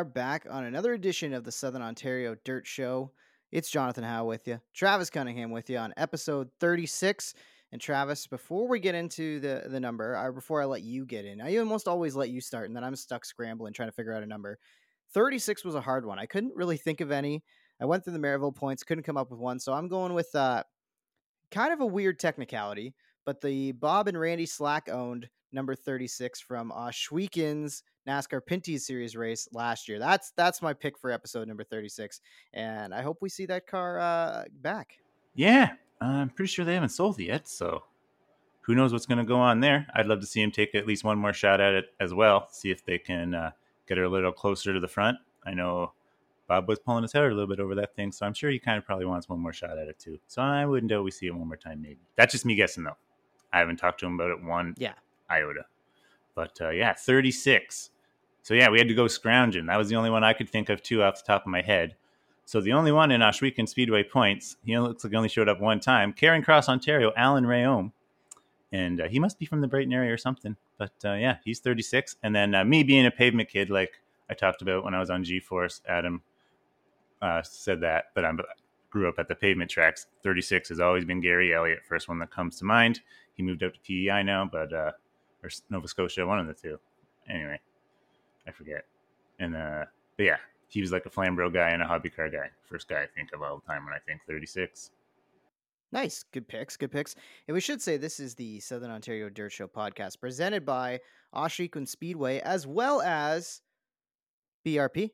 Are back on another edition of the Southern Ontario Dirt Show. It's Jonathon Howe with you, Travis Cunningham with you on episode 36. And Travis, before we get into the the number, or before I let you get in, I almost always let you start, and then I'm stuck scrambling trying to figure out a number. 36 was a hard one. I couldn't really think of any. I went through the Merrittville points, couldn't come up with one, so I'm going with uh, kind of a weird technicality, but the Bob and Randy Slack owned number 36 from Ohswekens NASCAR Pinty's Series race last year. That's that's my pick for episode number 36, and I hope we see that car uh, back. Yeah, I'm pretty sure they haven't sold it yet, so who knows what's going to go on there. I'd love to see him take at least one more shot at it as well, see if they can uh, get her a little closer to the front. I know Bob was pulling his hair a little bit over that thing, so I'm sure he kind of probably wants one more shot at it too. So I wouldn't doubt we see it one more time, maybe. That's just me guessing though. I haven't talked to him about it one Yeah. Iota. But uh, yeah, 36. So yeah, we had to go scrounging. That was the only one I could think of too off the top of my head. So the only one in Ohsweken Speedway points, he looks like he only showed up one time. Caring Cross, Ontario, Alan Rayome. And uh, he must be from the Brighton area or something. But uh, yeah, he's 36. And then uh, me being a pavement kid, like I talked about when I was on G Force, Adam uh, said that, but I grew up at the pavement tracks. 36 has always been Gary Elliott, first one that comes to mind. He moved up to PEI now, but uh, or Nova Scotia, one of the two. Anyway, I forget. And uh, but yeah, he was like a Flambro guy and a hobby car guy. First guy I think of all the time when I think 36. Nice. Good picks. Good picks. And we should say this is the Southern Ontario Dirt Show podcast presented by Ohsweken Speedway as well as BRP.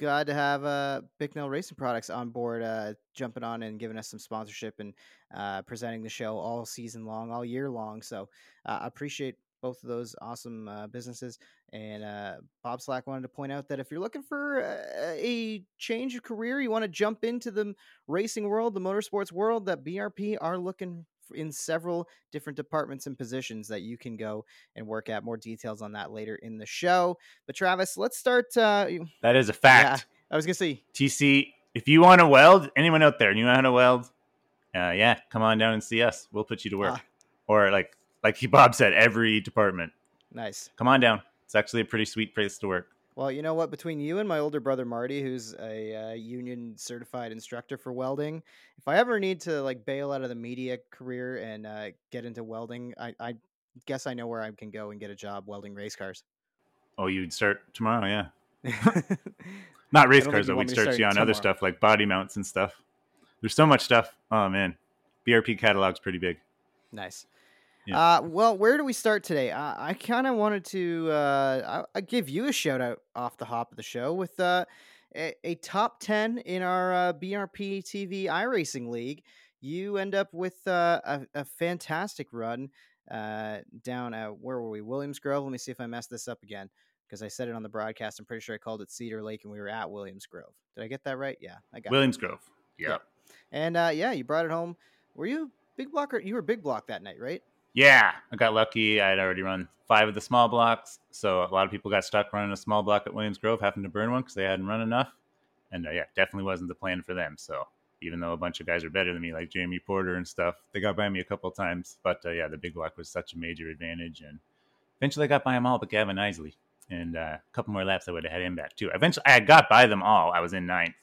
Glad to have uh, Bicknell Racing Products on board, uh, jumping on and giving us some sponsorship and uh, presenting the show all season long, all year long. So uh, I appreciate both of those awesome uh, businesses. And uh, Bob Slack wanted to point out that if you're looking for a change of career, you want to jump into the racing world, the motorsports world, that BRP are looking in several different departments and positions that you can go and work at. More details on that later in the show. But Travis, let's start. Uh, That is a fact. I was gonna say, TC, if you want to weld, anyone out there, you know how to weld, uh, yeah, come on down and see us. We'll put you to work. Ah. Or like like Bob said, every department. nice. Come on down. It's actually a pretty sweet place to work. Well, you know what? Between you and my older brother Marty, who's a uh, union certified instructor for welding, if I ever need to like bail out of the media career and uh, get into welding, I, I guess I know where I can go and get a job welding race cars. Oh, you'd start tomorrow, yeah. Not race cars though. We'd start you on start other stuff like body mounts and stuff. There's so much stuff. Oh man, BRP catalog's pretty big. Nice. Yeah. Uh, well, where do we start today? Uh, I kind of wanted to uh, I, I give you a shout out off the hop of the show with uh, a, a top 10 in our uh, BRP TV iRacing League. You end up with uh, a, a fantastic run uh, down at, where were we? Williams Grove. Let me see if I messed this up again because I said it on the broadcast. I'm pretty sure I called it Cedar Lake and we were at Williams Grove. Did I get that right? Yeah, I got it. Williams Grove. Yeah. Yeah. And uh, yeah, you brought it home. Were you big block or you were big block that night, right? Yeah, I got lucky. I had already run five of the small blocks, so a lot of people got stuck running a small block at Williams Grove, having to burn one because they hadn't run enough. And uh, yeah, definitely wasn't the plan for them. So even though a bunch of guys are better than me, like Jamie Porter and stuff, they got by me a couple times. But uh, yeah, the big block was such a major advantage, and eventually I got by them all, but Gavin Isley. And uh, a couple more laps, I would have had him back too. Eventually, I got by them all. I was in ninth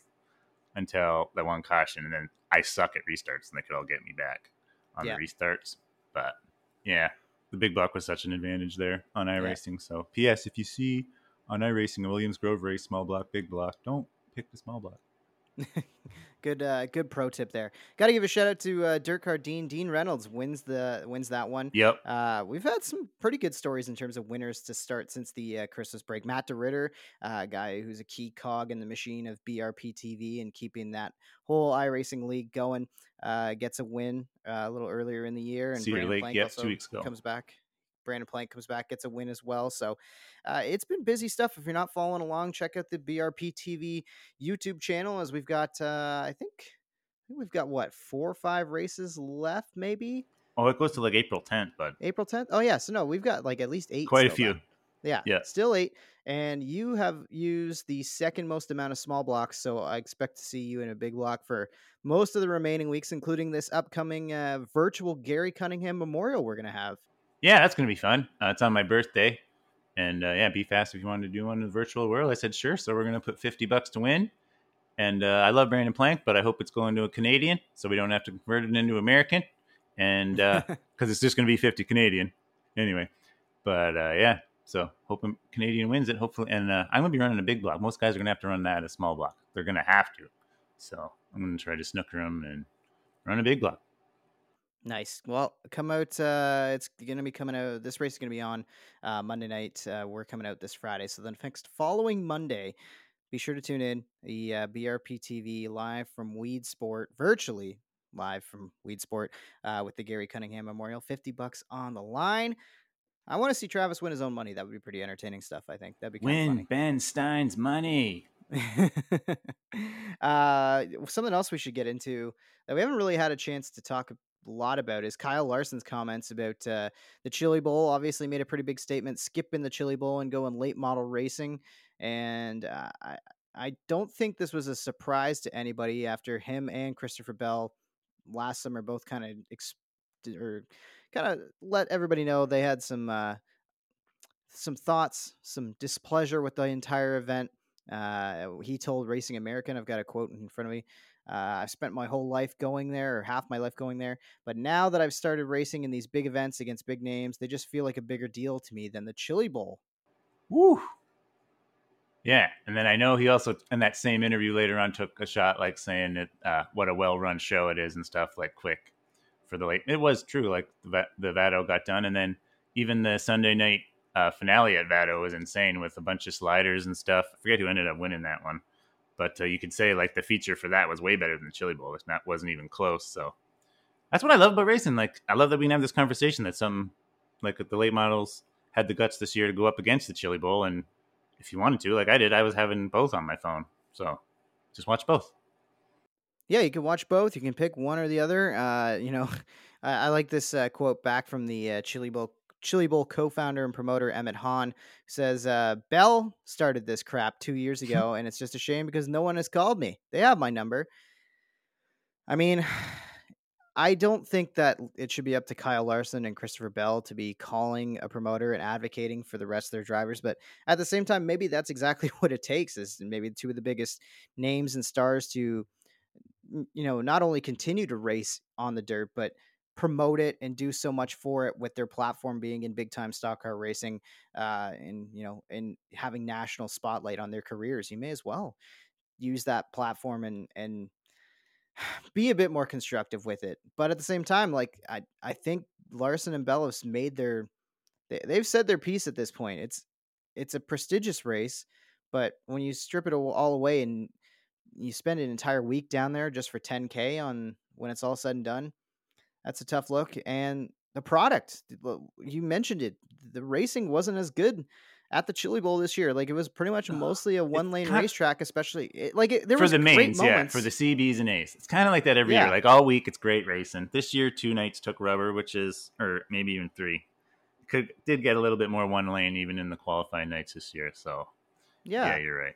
until that one caution, and then I suck at restarts, and they could all get me back on Yeah. the restarts. But yeah, the big block was such an advantage there on iRacing. So, P.S. If you see on iRacing a Williams Grove race, small block, big block, don't pick the small block. good uh good pro tip there. Gotta give a shout out to uh dirt car dean reynolds wins the wins that one. Yep. uh we've had some pretty good stories in terms of winners to start since the uh, christmas break. Matt DeRitter, uh, guy who's a key cog in the machine of brp tv and keeping that whole iRacing league going uh gets a win uh, a little earlier in the year and Cedar Brandon Lake, yep, also two weeks ago. comes back Brandon Plank comes back, gets a win as well. So uh, it's been busy stuff. If you're not following along, check out the BRP TV YouTube channel as we've got, uh, I think, I think we've got what four or five races left, maybe Oh, it goes to like April 10th, but April 10th. Oh yeah, so no, we've got like at least eight. quite a few. left. Yeah, Yeah. still eight. And you have used the second most amount of small blocks, so I expect to see you in a big block for most of the remaining weeks, including this upcoming uh, virtual Gary Cunningham Memorial we're gonna have. Yeah, that's gonna be fun. Uh, it's on my birthday, And uh, yeah, be fast if you wanted to do one in the virtual world. I said sure. So we're gonna put fifty bucks to win. And uh, I love Brandon Plank, but I hope it's going to a Canadian, so we don't have to convert it into American. And because it's just gonna be fifty Canadian anyway. But uh, yeah, so hoping Canadian wins it. Hopefully, and uh, I'm gonna be running a big block. Most guys are gonna have to run that a small block. They're gonna have to. So I'm gonna try to snooker them and run a big block. Nice. Well, come out. Uh, it's going to be coming out. This race is going to be on uh, Monday night. Uh, we're coming out this Friday. So then, next following Monday, be sure to tune in the uh, BRP TV live from Weedsport, virtually live from Weedsport uh, with the Gary Cunningham Memorial. 50 bucks on the line. I want to see Travis win his own money. That would be pretty entertaining stuff, I think. That'd be Win Ben Stein's money. uh, something else we should get into that we haven't really had a chance to talk a lot about is Kyle Larson's comments about uh, the Chili Bowl. Obviously, made a pretty big statement, skipping the Chili Bowl and going late model racing. And uh, I, I don't think this was a surprise to anybody after him and Christopher Bell last summer both kind of ex- or kind of let everybody know they had some uh, some thoughts, some displeasure with the entire event. Uh, he told Racing American, I've got a quote in front of me. Uh, I've spent my whole life going there, or half my life going there. But now that I've started racing in these big events against big names, they just feel like a bigger deal to me than the Chili Bowl. Woo. Yeah, and then I know he also in that same interview later on took a shot like saying that uh, what a well-run show it is and stuff like quick for the late. It was true, like the the Vado got done, and then even the Sunday night uh, finale at Vado was insane with a bunch of sliders and stuff. I forget who ended up winning that one, but uh, you could say like the feature for that was way better than the Chili Bowl. If not wasn't even close. So that's what I love about racing. Like I love that we can have this conversation that some like the late models had the guts this year to go up against the Chili Bowl, and if you wanted to, like I did, I was having both on my phone. So just watch both. Yeah, you can watch both. You can pick one or the other. Uh, you know, I, I like this uh, quote back from the uh, Chili Bowl Chili Bowl co-founder and promoter Emmett Hahn says, uh, "Bell started this crap two years ago, and it's just a shame because no one has called me. They have my number. I mean, I don't think that it should be up to Kyle Larson and Christopher Bell to be calling a promoter and advocating for the rest of their drivers. But at the same time, maybe that's exactly what it takes. Is maybe two of the biggest names and stars to, you know, not only continue to race on the dirt, but promote it and do so much for it with their platform being in big time stock car racing uh, and you know and having national spotlight on their careers you may as well use that platform and and be a bit more constructive with it. But at the same time like i i think larson and bellows made their they, they've said their piece at this point. It's it's a prestigious race but when you strip it all all away and you spend an entire week down there just for 10k on when it's all said and done that's a tough look. And the product, you mentioned it, the racing wasn't as good at the Chili Bowl this year. Like it was pretty much mostly a one lane racetrack, especially it, like it, there for was the great mains, yeah, for the CBs and A's. It's kind of like that every Yeah. year. Like all week, it's great racing. This year, two nights took rubber, which is, or maybe even three. Could did get a little bit more one lane even in the qualifying nights this year. So yeah, yeah, you're right.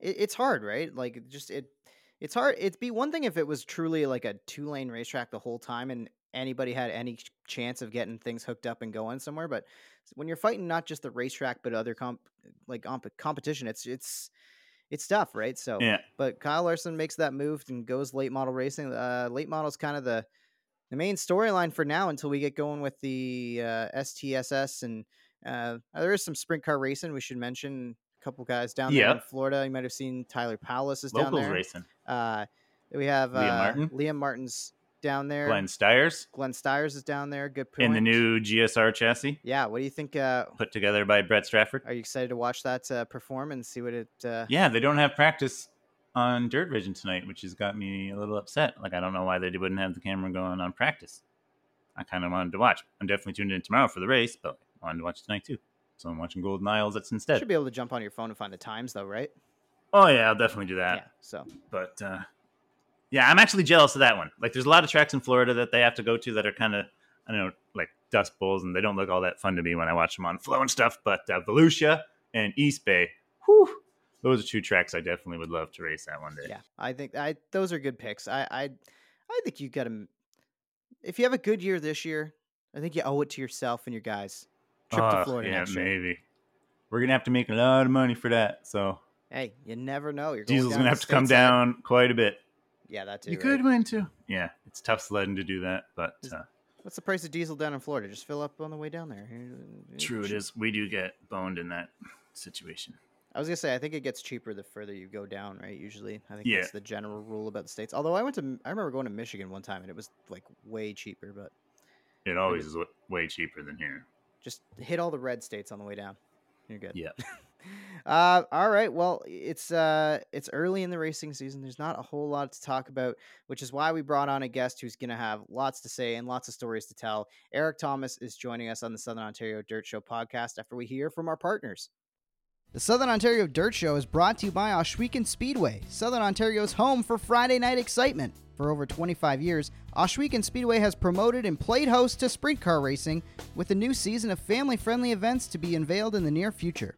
it, it's hard, right? Like just it it's hard. It'd be one thing if it was truly like a two lane racetrack the whole time and anybody had any chance of getting things hooked up and going somewhere. But when you're fighting not just the racetrack but other comp like comp- competition, it's it's it's tough, right? So Yeah, but Kyle Larson makes that move and goes late model racing. Uh, late model's kind of the the main storyline for now until we get going with the uh, STSS and uh, there is some sprint car racing. We should mention couple guys down there in Florida. You might have seen Tyler Powless is down locals there. racing. Uh, we have uh, Liam Martin? Liam Martin's down there. Glenn Styres Glenn Styres is down there. Good point. in the new GSR chassis Yeah. What do you think? Uh, put together by Brett Stratford. are you excited to watch that uh, perform and see what it? Uh, Yeah, they don't have practice on Dirt Vision tonight, which has got me a little upset. Like I don't know why they wouldn't have the camera going on practice. I kind of wanted to watch. I'm definitely tuned in tomorrow for the race, but I wanted to watch tonight too. So I'm watching Golden Isles. That's instead. Should be able to jump on your phone and find the times, though, right? Oh yeah, I'll definitely do that. yeah. So But uh, yeah, I'm actually jealous of that one. Like, there's a lot of tracks in Florida that they have to go to that are kind of I don't know, like dust bowls, and they don't look all that fun to me when I watch them on Flow and stuff. But uh, Volusia and East Bay, whew, those are two tracks I definitely would love to race that one day. yeah, I think I those are good picks. I I, I think you got to. If you have a good year this year, I think you owe it to yourself and your guys. Trip Oh, to Florida yeah, next year. maybe. we're gonna have to make a lot of money for that. So Hey, you never know. You're diesel's gonna have to come side. down quite a bit. Yeah, that too. you right? could win too. Yeah, it's tough sledding to do that, but Is- uh, What's the price of diesel down in Florida? Just fill up on the way down there. true it is. We do get boned in that situation. I was gonna say I think it gets cheaper the further you go down, right? Usually, I think Yeah. that's the general rule about the states. Although I went to, I remember going to Michigan one time and it was like way cheaper, but It always is way cheaper than here. Just hit all the red states on the way down. You're good. Yeah. Uh, all right. Well, it's uh, it's early in the racing season. There's not a whole lot to talk about, which is why we brought on a guest who's going to have lots to say and lots of stories to tell. Erik Tomas is joining us on the Southern Ontario Dirt Show podcast after we hear from our partners. The Southern Ontario Dirt Show is brought to you by Ohsweken Speedway, Southern Ontario's home for Friday night excitement. For over 25 years, Ohsweken Speedway has promoted and played host to sprint car racing with a new season of family friendly events to be unveiled in the near future.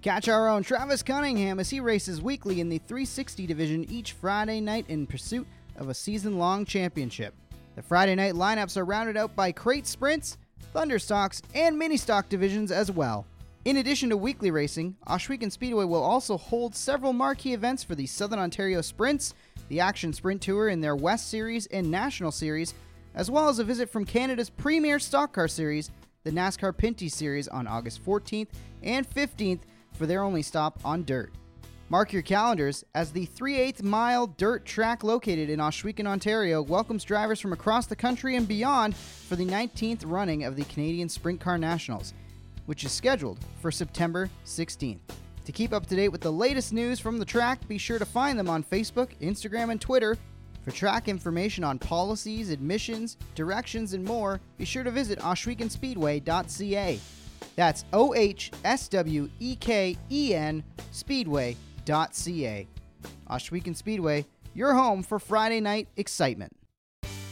Catch our own Travis Cunningham as he races weekly in the 360 division each Friday night in pursuit of a season long championship. The Friday night lineups are rounded out by crate sprints, thunderstocks, and mini stock divisions as well. In addition to weekly racing, Ohsweken Speedway will also hold several marquee events for the Southern Ontario Sprints, the Action Sprint Tour in their West Series and National Series, as well as a visit from Canada's premier stock car series, the NASCAR Pinty Series on August 14th and 15th for their only stop on dirt. Mark your calendars as the 3 8 mile dirt track located in Ohsweken, Ontario welcomes drivers from across the country and beyond for the 19th running of the Canadian Sprint Car Nationals, which is scheduled for September 16th. To keep up to date with the latest news from the track, be sure to find them on Facebook, Instagram, and Twitter. For track information on policies, admissions, directions, and more, be sure to visit OhswekenSpeedway.ca. That's O H S W E K E N Speedway.ca. Ohsweken Speedway, your home for Friday night excitement.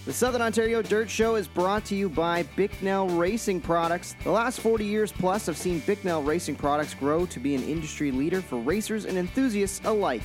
The Southern Ontario Dirt Show is brought to you by Bicknell Racing Products. The last 40 years plus have seen Bicknell Racing Products grow to be an industry leader for racers and enthusiasts alike.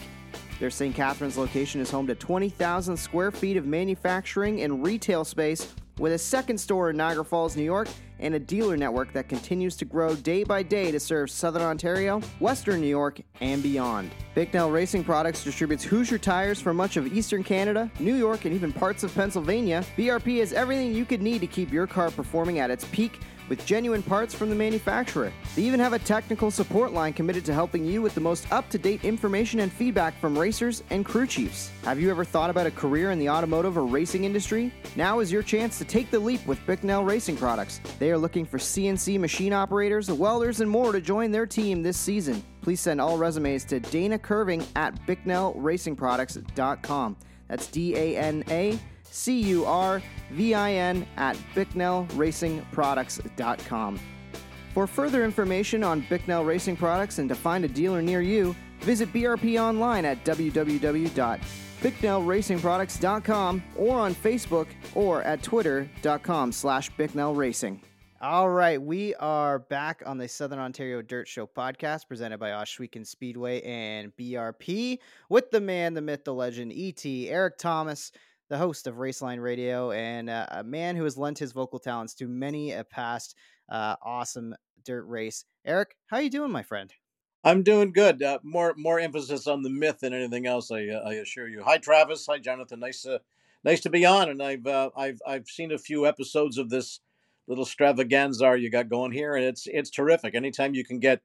Their St. Catharines location is home to 20,000 square feet of manufacturing and retail space with a second store in Niagara Falls, New York, and a dealer network that continues to grow day by day to serve Southern Ontario, Western New York, and beyond. Bicknell Racing Products distributes Hoosier tires for much of Eastern Canada, New York, and even parts of Pennsylvania. BRP has everything you could need to keep your car performing at its peak with genuine parts from the manufacturer. They even have a technical support line committed to helping you with the most up to date information and feedback from racers and crew chiefs. Have you ever thought about a career in the automotive or racing industry? Now is your chance to take the leap with Bicknell Racing Products. They are looking for CNC machine operators, welders, and more to join their team this season. Please send all resumes to Dana Curvin at BicknellRacingProducts.com. That's D A N A C U R V I N at BicknellRacingProducts.com. For further information on Bicknell Racing Products and to find a dealer near you, visit BRP online at www.bicknellracingproducts.com or on Facebook or at twitter.com slash Bicknell Racing. All right, we are back on the Southern Ontario Dirt Show podcast presented by Ohsweken Speedway and BRP with the man, the myth, the legend, ET, Erik Tomas, the host of Raceline Radio, and uh, a man who has lent his vocal talents to many a past uh, awesome dirt race. Erik, how you doing, my friend? I'm doing good. Uh, more more emphasis on the myth than anything else. I uh, I assure you. Hi, Travis. Hi, Jonathon. Nice to nice to be on. And I've uh, I've I've seen a few episodes of this little stravaganza you got going here, and it's it's terrific. Anytime you can get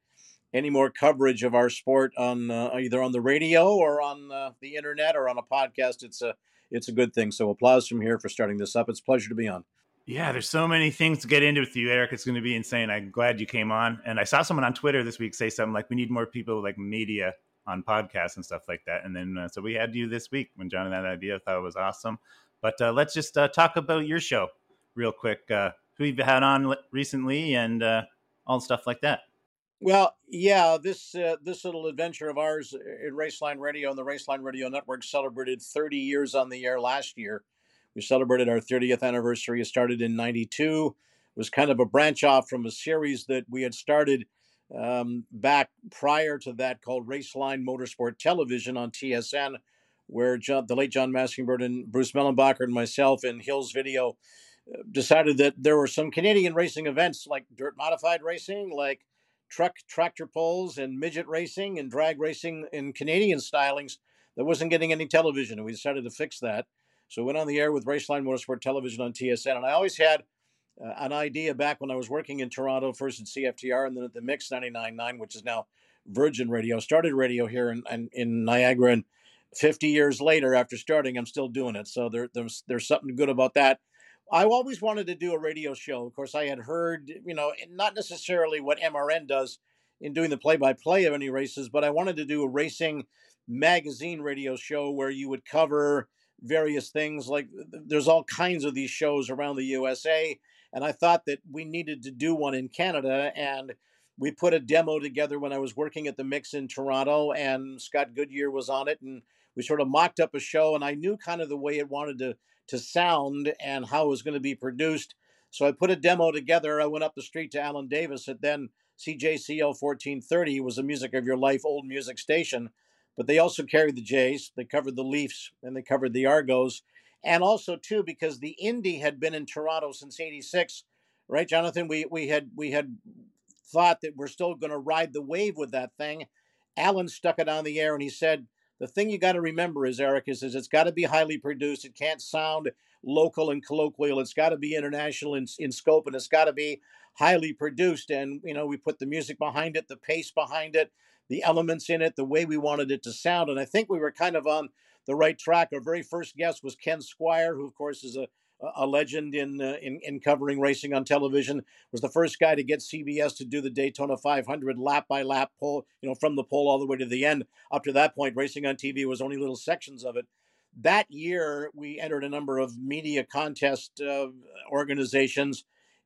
any more coverage of our sport on uh, either on the radio or on uh, the internet or on a podcast, it's a it's a good thing. So applause from here for starting this up. It's a pleasure to be on. Yeah, there's so many things to get into with you, Erik. It's going to be insane. I'm glad you came on. And I saw someone on Twitter this week say something like, "We need more people like media on podcasts and stuff like that." And then uh, so we had you this week when John had that idea. I thought it was awesome. But uh, let's just uh, talk about your show real quick. Uh, who you've had on recently and uh, all stuff like that. Well, yeah, this uh, this little adventure of ours in Raceline Radio and the Raceline Radio Network celebrated 30 years on the air last year. We celebrated our 30th anniversary. It started in 92. It was kind of a branch off from a series that we had started um, back prior to that called Raceline Motorsport Television on TSN, where John, the late John Maskingbird and Bruce Mellenbacher and myself and Hills Video uh, decided that there were some Canadian racing events like dirt modified racing, like truck tractor pulls and midget racing and drag racing in Canadian stylings that wasn't getting any television, and we decided to fix that. So we went on the air with Raceline Motorsport Television on TSN, and I always had uh, an idea back when I was working in Toronto, first at CFTR and then at the Mix 99.9, which is now Virgin Radio. Started radio here in, in, in, Niagara, and 50 years later, after starting, I'm still doing it. So there, there's there's something good about that. I always wanted to do a radio show. Of course, I had heard, you know, not necessarily what MRN does in doing the play-by-play of any races, but I wanted to do a racing magazine radio show where you would cover various things. Like there's all kinds of these shows around the USA, and I thought that we needed to do one in Canada and we put a demo together when I was working at the Mix in Toronto, and Scott Goodyear was on it, and we sort of mocked up a show, and I knew kind of the way it wanted to to sound and how it was going to be produced. So I put a demo together. I went up the street to Alan Davis at then CJCL 1430 was the Music of Your Life old music station, but they also carried the Jays. They covered the Leafs and they covered the Argos, and also too because the Indy had been in Toronto since '86, right, Jonathon? We we had we had thought that we're still going to ride the wave with that thing. Alan stuck it on the air and he said, the thing you got to remember is, Erik, is, is it's got to be highly produced. It can't sound local and colloquial. It's got to be international in, in scope and it's got to be highly produced. And, you know, we put the music behind it, the pace behind it, the elements in it, the way we wanted it to sound. And I think we were kind of on the right track. Our very first guest was Ken Squier, who, of course, is a a legend in, uh, in in covering racing on television. Was the first guy to get CBS to do the Daytona 500 lap by lap pole, you know, from the pole all the way to the end. Up to that point, racing on TV was only little sections of it. That year, we entered a number of media contest uh, organizations.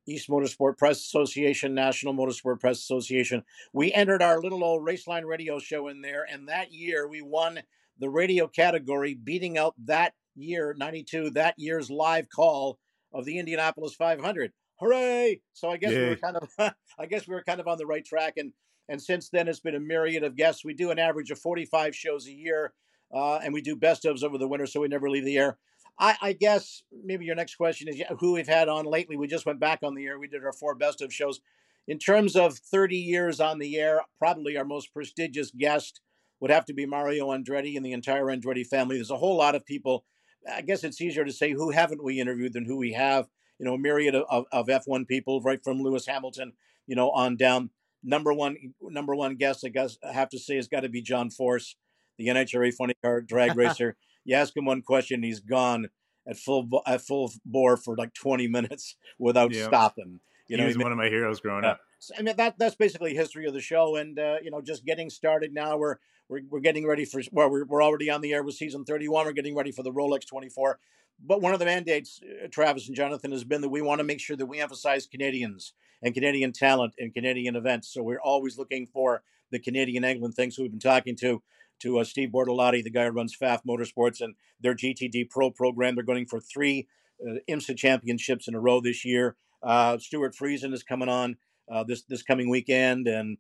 East Motorsport Press Association, National Motorsport Press Association. We entered our little old Raceline radio show in there, and that year we won the radio category, beating out that year, 92, that year's live call of the Indianapolis 500. Hooray! So I guess we were kind of, I guess we were kind of on the right track. And, and since then, it's been a myriad of guests. We do an average of 45 shows a year, uh, and we do best ofs over the winter, so we never leave the air. I, I, guess maybe your next question is who we've had on lately. We just went back on the air. We did our four best of shows. In terms of 30 years on the air, probably our most prestigious guest would have to be Mario Andretti and the entire Andretti family. There's a whole lot of people I guess it's easier to say who haven't we interviewed than who we have. You know, a myriad of, of F1 people, right from Lewis Hamilton, you know, on down. Number one, number one guest, I guess I have to say, has got to be John Force, the NHRA funny car drag racer. you ask him one question, he's gone at full at full bore for like 20 minutes without yep. stopping. You know, he's one of my heroes growing uh, up. I mean, that that's basically history of the show, and uh, you know, just getting started now. We're we're, we're getting ready for well, we're, we're already on the air with season 31. We're getting ready for the Rolex 24. But one of the mandates, uh, Travis and Jonathon, has been that we want to make sure that we emphasize Canadians and Canadian talent and Canadian events. So we're always looking for the Canadian England things. So we've been talking to to uh, Steve Bortolotti, the guy who runs Pfaff Motorsports and their GTD Pro program. They're going for three uh, IMSA championships in a row this year. Uh, Stewart Friesen is coming on uh, this this coming weekend, and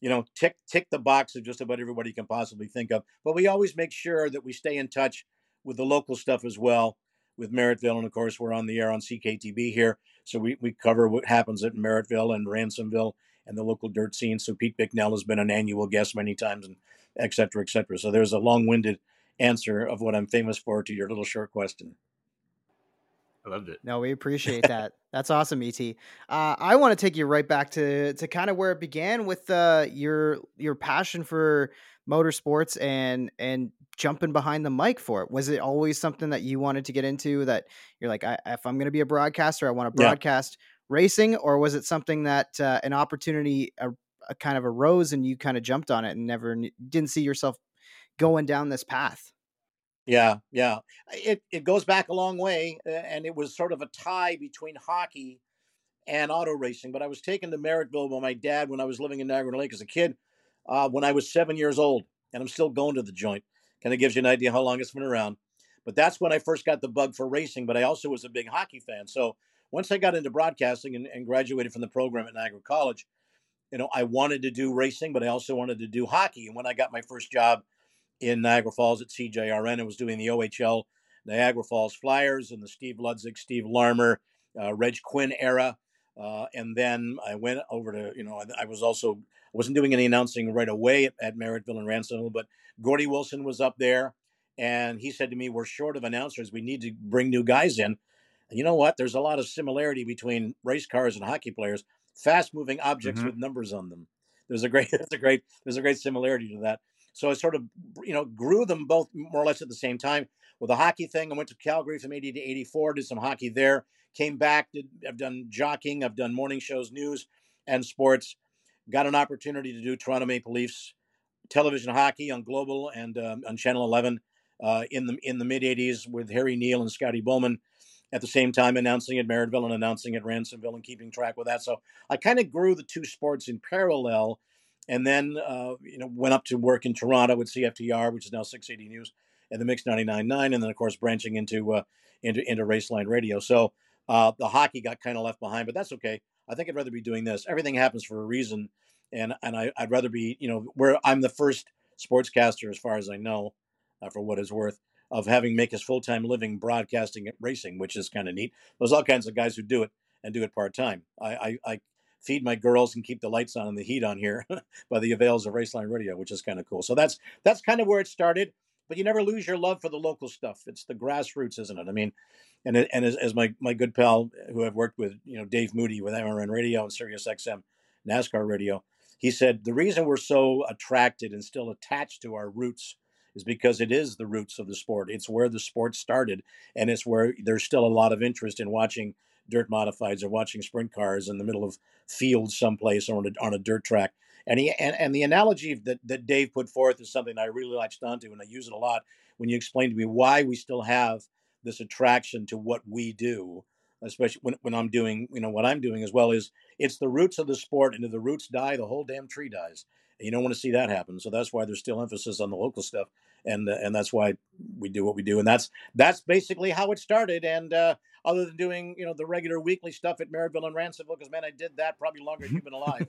you know, tick tick the box of just about everybody you can possibly think of. But we always make sure that we stay in touch with the local stuff as well, with Merrittville, and of course we're on the air on CKTB here, so we we cover what happens at Merrittville and Ransomville and the local dirt scene. So Pete Bicknell has been an annual guest many times, and et cetera, et cetera. So there's a long-winded answer of what I'm famous for to your little short question. I loved it. No, we appreciate that. That's awesome, Et. Uh, I want to take you right back to to kind of where it began with uh, your your passion for motorsports and and jumping behind the mic for it. Was it always something that you wanted to get into? That you're like, I, if I'm going to be a broadcaster, I want to broadcast yeah. racing, or was it something that uh, an opportunity a, a kind of arose and you kind of jumped on it and never didn't see yourself going down this path? Yeah, yeah. It it goes back a long way, and it was sort of a tie between hockey and auto racing. But I was taken to Merrittville by my dad when I was living in Niagara Lake as a kid, uh, when I was seven years old, and I'm still going to the joint. Kind of gives you an idea how long it's been around. But that's when I first got the bug for racing. But I also was a big hockey fan. So once I got into broadcasting and, and graduated from the program at Niagara College, you know, I wanted to do racing, but I also wanted to do hockey. And when I got my first job in Niagara Falls at CJRN and was doing the OHL Niagara Falls Flyers and the Steve Ludzik, Steve Larmer, uh, Reg Quinn era. Uh, and then I went over to, you know, I, I was also wasn't doing any announcing right away at, at Merrittville and Ransomville, but Gordy Wilson was up there, and he said to me, "We're short of announcers. We need to bring new guys in." And you know what? There's a lot of similarity between race cars and hockey players. Fast-moving objects Mhm. with numbers on them. There's a great, there's a great, there's a great similarity to that. So I sort of, you know, grew them both more or less at the same time. With the hockey thing, I went to Calgary from 80 to 84, did some hockey there, came back, did I've done jockeying, I've done morning shows, news and sports. Got an opportunity to do Toronto Maple Leafs television hockey on Global and um, on Channel 11 uh, in the in the mid 80s with Harry Neale and Scotty Bowman at the same time announcing at Merrittville and announcing at Ransomville and keeping track with that. So I kind of grew the two sports in parallel and then uh, you know went up to work in Toronto with CFTR, which is now 680 News, and the Mix 99.9, and then of course branching into uh, into into Raceline Radio. So uh, the hockey got kind of left behind, but that's okay. I think I'd rather be doing this. Everything happens for a reason, and and I, I'd rather be you know where I'm the first sportscaster as far as I know, uh, for what it's worth, of having make his full time living broadcasting racing, which is kind of neat. There's all kinds of guys who do it and do it part time. I I feed my girls and keep the lights on and the heat on here by the avails of Raceline Radio, which is kind of cool. So that's that's kind of where it started. But you never lose your love for the local stuff. It's the grassroots, isn't it? I mean, and and as, as my my good pal uh, who I've worked with, you know, Dave Moody with MRN Radio and Sirius XM NASCAR Radio, he said the reason we're so attracted and still attached to our roots is because it is the roots of the sport. It's where the sport started, and it's where there's still a lot of interest in watching dirt modifieds or watching sprint cars in the middle of fields someplace or on a, on a dirt track. And he and, and the analogy that, that Dave put forth is something I really latched onto, and I use it a lot when you explain to me why we still have this attraction to what we do, especially when, when I'm doing, you know, what I'm doing as well is it's the roots of the sport, and if the roots die, the whole damn tree dies. And you don't want to see that happen. So that's why there's still emphasis on the local stuff, and uh, and that's why we do what we do, and that's that's basically how it started. And uh, other than doing, you know, the regular weekly stuff at Merrittville and Ransomville, because man, I did that probably longer than you've been alive.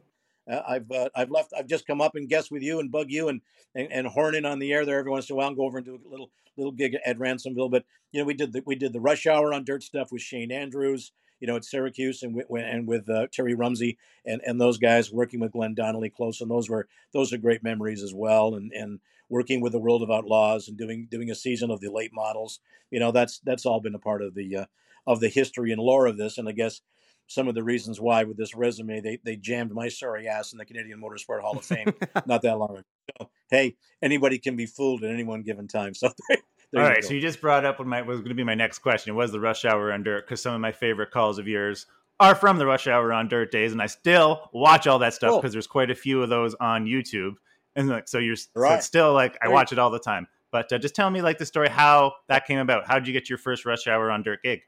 Uh, I've uh, I've left. I've just come up and guest with you and bug you and, and and horn in on the air there every once in a while and go over and do a little little gig at Ransomville. But you know, we did the we did the rush hour on dirt stuff with Shane Andrews. You know, at Syracuse and with, and with uh, Terry Rumsey and, and those guys working with Glenn Donnelly close, and those were those are great memories as well. And and working with the World of Outlaws and doing doing a season of the late models. You know, that's that's all been a part of the uh, of the history and lore of this. And I guess some of the reasons why with this resume they they jammed my sorry ass in the Canadian Motorsport Hall of Fame not that long ago. So, hey, anybody can be fooled at any one given time. So there, there All right, go. so you just brought up what my was going to be my next question. It was the Rush Hour on Dirt because some of my favorite calls of yours are from the Rush Hour on Dirt days, and I still watch all that stuff Cool. because there's quite a few of those on YouTube. And like, so you're so Right. it's still like I watch it all the time. But uh, just tell me like the story how that came about. How did you get your first Rush Hour on Dirt gig?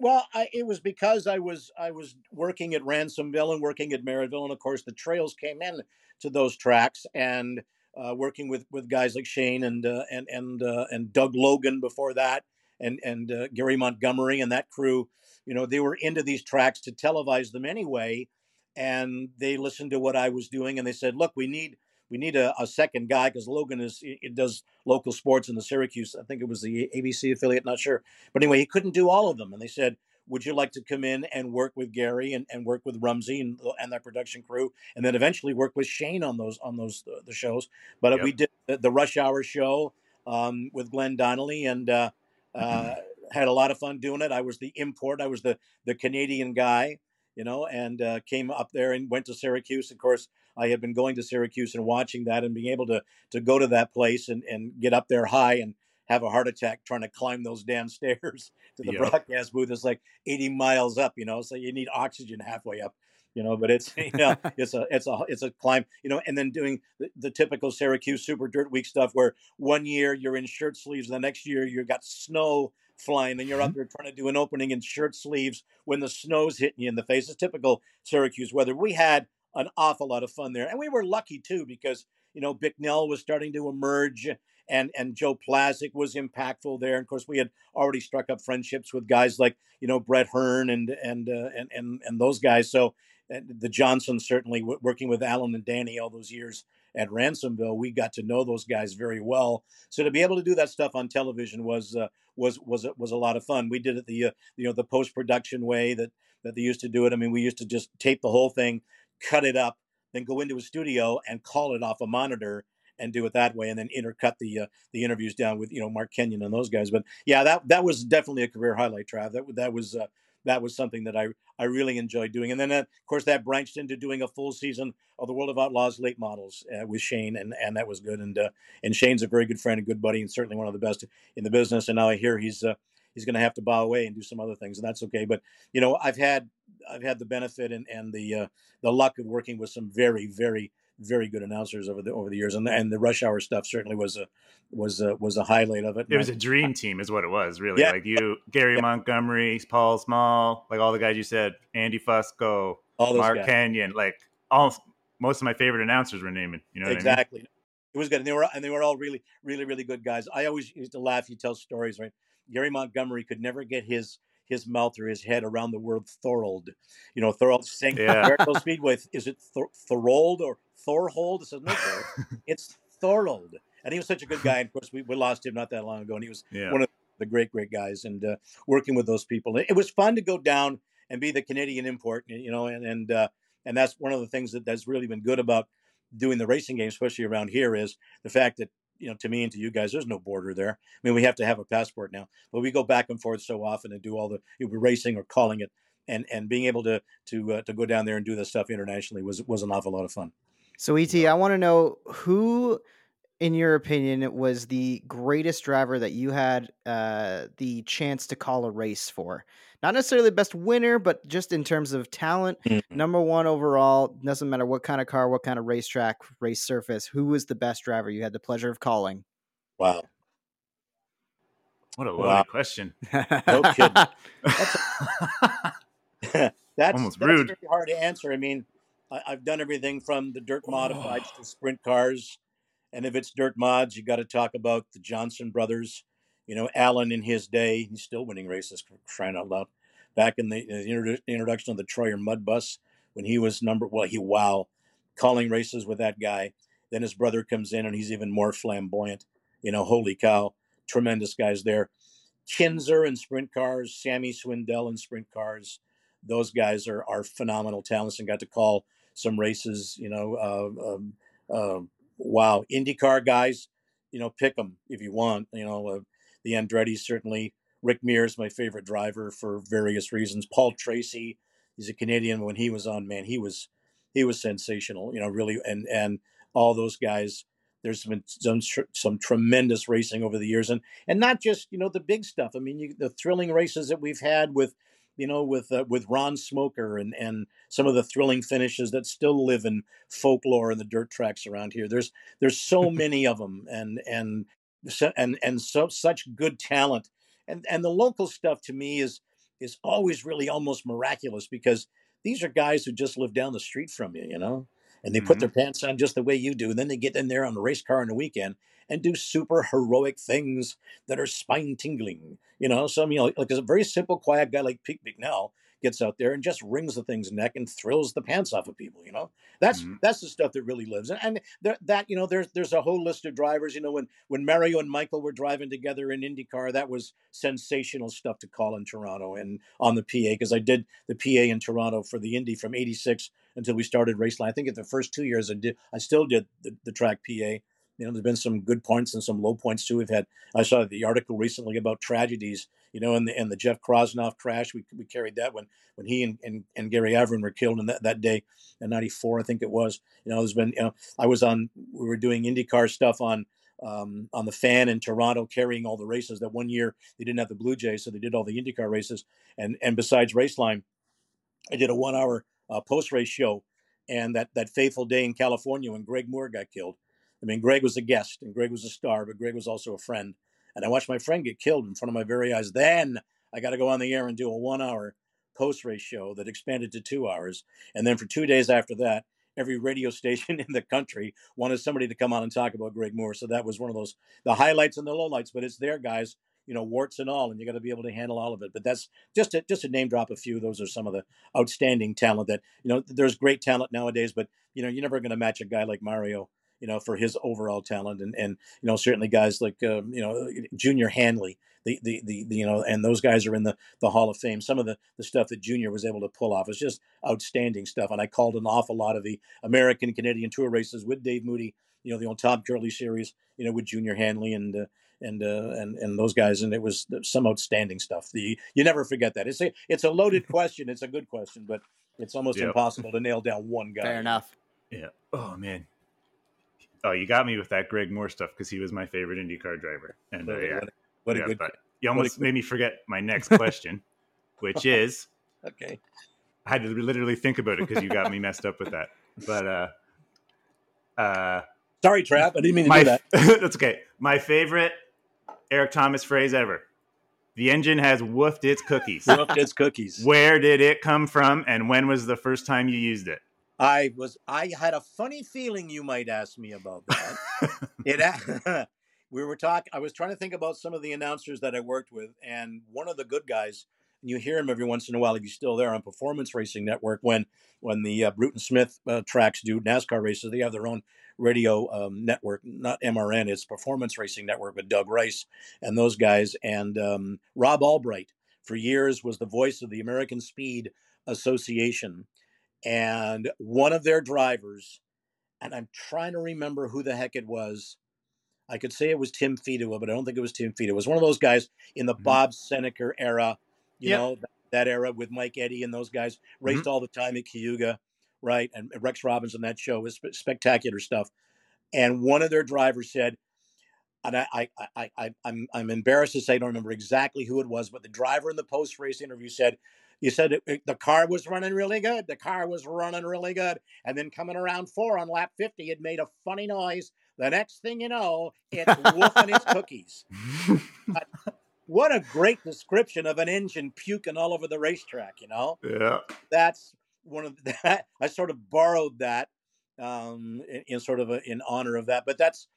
Well, I, it was because I was I was working at Ransomville and working at Merrittville, and of course the trails came in to those tracks, and uh, working with, with guys like Shane and uh, and and uh, and Doug Logan before that, and and uh, Gary Montgomery and that crew, you know, they were into these tracks to televise them anyway, and they listened to what I was doing, and they said, "Look, we need." We need a, a second guy because Logan is it does local sports in the Syracuse. I think it was the ABC affiliate, not sure. But anyway, he couldn't do all of them. And they said, Would you like to come in and work with Gary and, and work with Rumsey and, and that production crew? And then eventually work with Shane on those on those uh, the shows. But uh, Yep. we did the, the Rush Hour show um, with Glenn Donnelly and uh, uh, had a lot of fun doing it. I was the import, I was the, the Canadian guy, you know, and uh, came up there and went to Syracuse. Of course, I had been going to Syracuse and watching that and being able to to go to that place and, and get up there high and have a heart attack trying to climb those damn stairs to the Yep. broadcast booth. It's like 80 miles up, you know, so you need oxygen halfway up, you know, but it's, you know, it's a, it's a, it's a climb, you know, and then doing the, the typical Syracuse Super Dirt Week stuff where one year you're in shirt sleeves, the next year you've got snow flying, and you're up mm-hmm. there trying to do an opening in shirt sleeves when the snow's hitting you in the face. It's typical Syracuse weather. We had an awful lot of fun there, and we were lucky too because you know Bicknell was starting to emerge, and and Joe Plazik was impactful there. And of course, we had already struck up friendships with guys like you know Brett Hearn and and uh, and, and and those guys. So the Johnsons certainly working with Alan and Danny all those years at Ransomville, we got to know those guys very well. So to be able to do that stuff on television was uh, was was was a lot of fun. We did it the uh, you know the post production way that that they used to do it. I mean, we used to just tape the whole thing, cut it up, then go into a studio and call it off a monitor and do it that way, and then intercut the uh, the interviews down with you know Mark Kenyon and those guys. But yeah, that that was definitely a career highlight, Trav. That that was uh, that was something that I I really enjoyed doing. And then uh, of course that branched into doing a full season of the World of Outlaws late models uh, with Shane, and and that was good. And uh, and Shane's a very good friend, a good buddy, and certainly one of the best in the business. And now I hear he's uh, he's going to have to bow away and do some other things, and that's okay. But you know, I've had I've had the benefit and and the uh, the luck of working with some very very very good announcers over the over the years, and the, and the rush hour stuff certainly was a was a was a highlight of it. It was a dream team, is what it was, really. Yeah. Like you, Gary yeah. Montgomery, Paul Small, like all the guys you said, Andy Fusco, Mark guys. Kenyon, like all most of my favorite announcers were naming. You know exactly. I mean? It was good, and they were and they were all really really really good guys. I always used to laugh. You tell stories, right? Gary Montgomery could never get his his mouth or his head around the word Thorold. You know, Thorold saying yeah. Speedway. Is it Thorold or Thorhold. It no, it's Thorold. And he was such a good guy. And of course, we, we lost him not that long ago. And he was yeah. one of the great, great guys. And uh, working with those people, it was fun to go down and be the Canadian import. You know, and and uh, and that's one of the things that that's really been good about doing the racing game, especially around here, is the fact that you know, to me and to you guys, there's no border there. I mean, we have to have a passport now, but we go back and forth so often and do all the racing or calling it, and and being able to to uh, to go down there and do this stuff internationally was was an awful lot of fun. So, ET, I want to know who, in your opinion, was the greatest driver that you had uh, the chance to call a race for? Not necessarily the best winner, but just in terms of talent, mm-hmm. number one overall. Doesn't matter what kind of car, what kind of racetrack, race surface. Who was the best driver you had the pleasure of calling? Wow. What a loaded wow. question. no kidding. That's, that's, Almost that's rude. very hard to answer. I mean, I, have done everything from the dirt modifieds oh. to sprint cars. And if it's dirt mods, you got to talk about the Johnson brothers. You know, Alan in his day, he's still winning races, crying out loud. Back in the, the introduction of the Troyer Mud Bus, when he was number, well, he, wow, calling races with that guy. Then his brother comes in and he's even more flamboyant. You know, holy cow, tremendous guys there. Kinser in sprint cars, Sammy Swindell in sprint cars. Those guys are, are phenomenal talents and got to call some races. You know, uh, um, wow, IndyCar guys, you know, pick them if you want. You know, uh, the Andretti certainly. Rick Mears my favorite driver for various reasons. Paul Tracy, he's a Canadian. When he was on, man, he was he was sensational. You know, really, and and all those guys. There's been some some tremendous racing over the years, and and not just you know the big stuff. I mean, you, the thrilling races that we've had with you know, with uh, with Ron Smoker and and some of the thrilling finishes that still live in folklore and the dirt tracks around here. There's there's so many of them, and and and and so such good talent, and and the local stuff to me is is always really almost miraculous because these are guys who just live down the street from you, you know, and they mm-hmm. put their pants on just the way you do, and then they get in there on the race car on the weekend and do super heroic things that are spine tingling. You know, some, you know, like a very simple, quiet guy like Pete McNell gets out there and just wrings the thing's neck and thrills the pants off of people. You know, that's mm-hmm. that's the stuff that really lives. And, and there, that you know, there's there's a whole list of drivers. You know, when when Mario and Michael were driving together in IndyCar, that was sensational stuff to call in Toronto and on the PA because I did the PA in Toronto for the Indy from '86 until we started Raceline. I think in the first two years I did, I still did the, the track PA you know, there's been some good points and some low points too. We've had I saw the article recently about tragedies, you know, and the and the Jeff Krosnoff crash. We, we carried that when when he and, and, and Gary Avrin were killed in that, that day in '94, I think it was. You know, there's been you know I was on we were doing IndyCar stuff on um, on the fan in Toronto, carrying all the races. That one year they didn't have the Blue Jays, so they did all the IndyCar races. And and besides Raceline, I did a one hour uh, post race show. And that that fateful day in California when Greg Moore got killed, I mean, Greg was a guest and Greg was a star, but Greg was also a friend. And I watched my friend get killed in front of my very eyes. Then I got to go on the air and do a one hour post race show that expanded to two hours. And then for two days after that, every radio station in the country wanted somebody to come on and talk about Greg Moore. So that was one of those the highlights and the lowlights. But it's there, guys. You know, warts and all, and you got to be able to handle all of it. But that's just to, just to name drop a few. Those are some of the outstanding talent that you know. There's great talent nowadays, but you know, you're never going to match a guy like Mario you know, for his overall talent. And, and you know, certainly guys like, um, you know, Junior Hanley, the, the, the, the, you know, and those guys are in the, the Hall of Fame. Some of the, the stuff that Junior was able to pull off is just outstanding stuff. And I called an awful lot of the American Canadian Tour races with Dave Moody, you know, the old Tom Curley series, you know, with Junior Hanley and, uh, and uh, and and those guys, and it was some outstanding stuff. The you never forget that. It's a it's a loaded question. It's a good question, but it's almost yep. impossible to nail down one guy. Fair enough. Yeah. Oh man. Oh, you got me with that Greg Moore stuff because he was my favorite IndyCar driver, and uh, yeah, what a, what a yeah, good. You almost made me forget my next question, which is okay. I had to literally think about it because you got me messed up with that. But uh, uh, sorry, Trap. I didn't mean to my, do that. that's okay. My favorite Erik Tomas phrase ever. The engine has woofed its cookies. woofed its cookies. Where did it come from, and when was the first time you used it? I was. I had a funny feeling you might ask me about that. it. we were talking. I was trying to think about some of the announcers that I worked with, and one of the good guys. And you hear him every once in a while if you're still there on Performance Racing Network when when the uh, Bruton Smith uh, tracks do NASCAR races. They have their own radio um, network, not MRN, it's Performance Racing Network with Doug Rice and those guys. And um, Rob Albright, for years, was the voice of the American Speed Association. And one of their drivers, and I'm trying to remember who the heck it was. I could say it was Tim Fedewa, but I don't think it was Tim Fedewa. It was one of those guys in the mm-hmm. Bob Senneker era, you yep. know, that, that, era with Mike Eddy and those guys raced mm-hmm. all the time at Cayuga right? And Rex Robinson, that show was spectacular stuff. And one of their drivers said, and I, I, I, I, I'm, I'm embarrassed to say I don't remember exactly who it was, but the driver in the post race interview said, "You said it, it, the car was running really good. The car was running really good, and then coming around four on lap 50, it made a funny noise. The next thing you know, it's woofing its cookies." But what a great description of an engine puking all over the racetrack. You know, yeah, that's one of that. I sort of borrowed that um, in, in, sort of a, in honor of that. But that's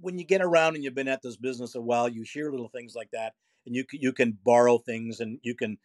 when you get around and you've been at this business a while, you hear little things like that, and you you can borrow things and you can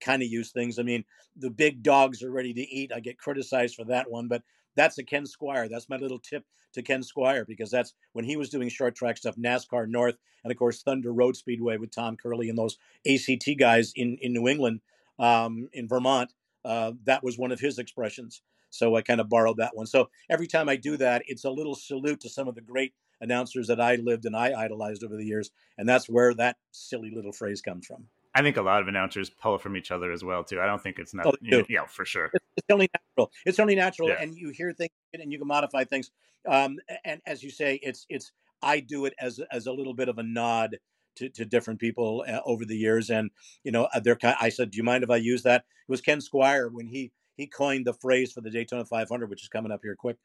kind of use things. I mean, the big dogs are ready to eat. I get criticized for that one, but that's a Ken Squier. That's my little tip to Ken Squier because that's when he was doing short track stuff, NASCAR North, and of course Thunder Road Speedway with Tom Curley and those ACT guys in in New England, um, in Vermont. Uh, that was one of his expressions. So I kind of borrowed that one. So every time I do that, it's a little salute to some of the great announcers that I lived and I idolized over the years. And that's where that silly little phrase comes from. I think a lot of announcers pull from each other as well too. I don't think it's not, oh, you know, yeah, for sure. It's, it's only natural. It's only natural, yeah. and you hear things and you can modify things. Um, and as you say, it's it's I do it as as a little bit of a nod to, to different people uh, over the years. And you know, uh, they're I said, "Do you mind if I use that?" It was Ken Squier when he he coined the phrase for the Daytona 500, which is coming up here quick.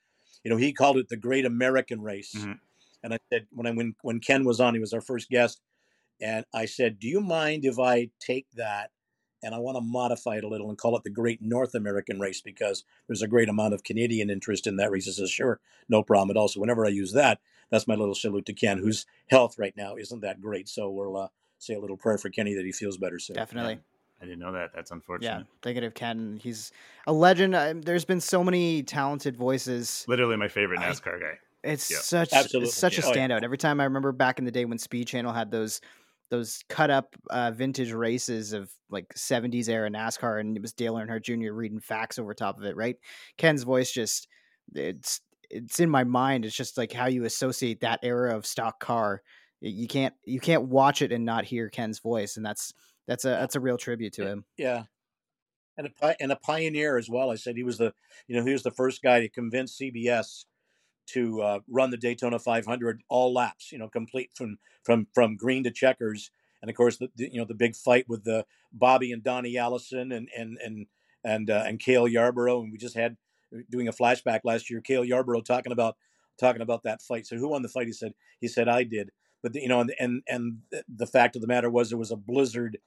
You know, he called it the Great American Race. Mm-hmm. And I said when I when when Ken was on, he was our first guest, and I said, "Do you mind if I take that?" And I want to modify it a little and call it the Great North American Race because there's a great amount of Canadian interest in that race. He says, sure, no problem at all. So whenever I use that, that's my little salute to Ken, whose health right now isn't that great. So we'll uh, say a little prayer for Kenny that he feels better soon. Definitely. Yeah. I didn't know that. That's unfortunate. Yeah, thinking of Ken, he's a legend. I, there's been so many talented voices. Literally my favorite NASCAR I, guy. It's yep. such Absolutely. It's such yeah. a standout. Oh, yeah. Every time I remember back in the day when Speed Channel had those those cut up uh, vintage races of like 70s era NASCAR, and it was Dale Earnhardt Jr. reading facts over top of it. Right, Ken's voice just it's it's in my mind. It's just like how you associate that era of stock car. You can't you can't watch it and not hear Ken's voice, and that's that's a that's a real tribute to him. Yeah, and a and a pioneer as well. I said he was the you know he was the first guy to convince CBS to uh, run the Daytona 500 all laps. You know, complete from from from green to checkers, and of course the, the you know the big fight with the Bobby and Donnie Allison and and and and uh, and Cale Yarborough, and we just had doing a flashback last year. Cale Yarborough talking about talking about that fight. So who won the fight? He said he said I did. But you know, and and and the fact of the matter was there was a blizzard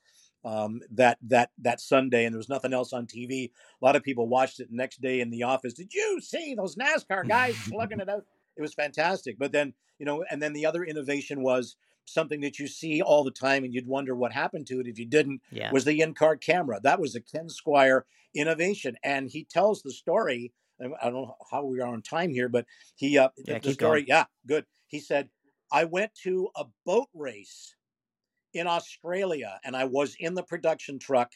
um, that that that Sunday, and there was nothing else on TV. A lot of people watched it the next day in the office. Did you see those NASCAR guys slugging it out? It was fantastic. But then you know, and then the other innovation was something that you see all the time, and you'd wonder what happened to it if you didn't. Yeah. Was the in-car camera? That was a Ken Squier innovation, and he tells the story. I don't know how we are on time here, but he uh, yeah, the story. Going. Yeah, good. He said, "I went to a boat race in Australia, and I was in the production truck,